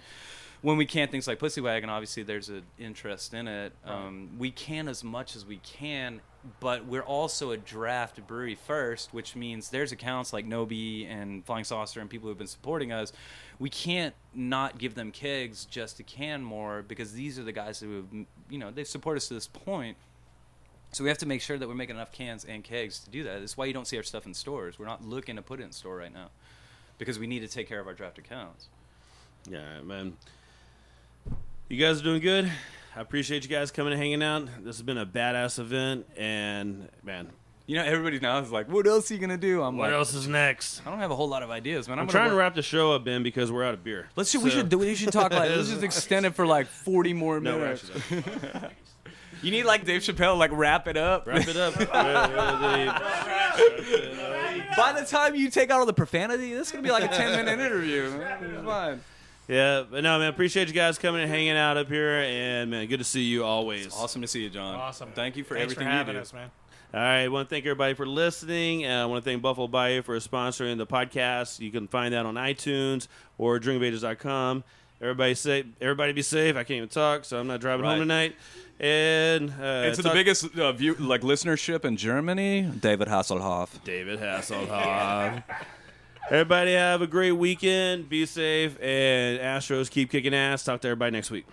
S11: when we can things like Pussy Wagon, obviously there's an interest in it. Um, we can as much as we can, but we're also a draft brewery first, which means there's accounts like Nobi and Flying Saucer and people who've been supporting us. We can't not give them kegs just to can more because these are the guys who have, you know, they've supported us to this point. So we have to make sure that we're making enough cans and kegs to do that. That's why you don't see our stuff in stores. We're not looking to put it in store right now because we need to take care of our draft accounts.
S1: Yeah, man. You guys are doing good. I appreciate you guys coming and hanging out. This has been a badass event, and man,
S11: You know, everybody now is like, "What else are you gonna do?" I'm like
S1: What
S11: like,
S1: else is next?
S11: I don't have a whole lot of ideas, man.
S1: I'm,
S11: I'm, gonna
S1: trying to wrap the show up, Ben, because we're out of beer.
S11: Let's. we
S1: So-
S11: should. do- We should talk like. let's just [LAUGHS] extend it for like 40 more
S1: No, we're
S11: minutes. [LAUGHS] you need like Dave Chappelle, like [LAUGHS] wrap it up.
S1: Wrap it up.
S11: By the time you take out all the profanity, this is gonna be like a 10 minute interview. It's fine.
S1: Yeah, but no, man, appreciate you guys coming and hanging out up here, and man, good to see you always.
S11: awesome to see you, John.
S12: Awesome.
S11: Thank you for
S12: Thanks
S11: everything
S12: for having
S11: you do.
S12: us, man.
S1: All right, I want to thank everybody for listening. Uh, I want to thank Buffalo Bayou for sponsoring the podcast. You can find that on iTunes or drinkofages.com. Everybody safe. Everybody be safe. I can't even talk, so I'm not driving home tonight. And uh,
S11: It's the biggest uh, view, like listenership in Germany. David Hasselhoff.
S1: David Hasselhoff. [LAUGHS] everybody have a great weekend. Be safe, and Astros keep kicking ass. Talk to everybody next week.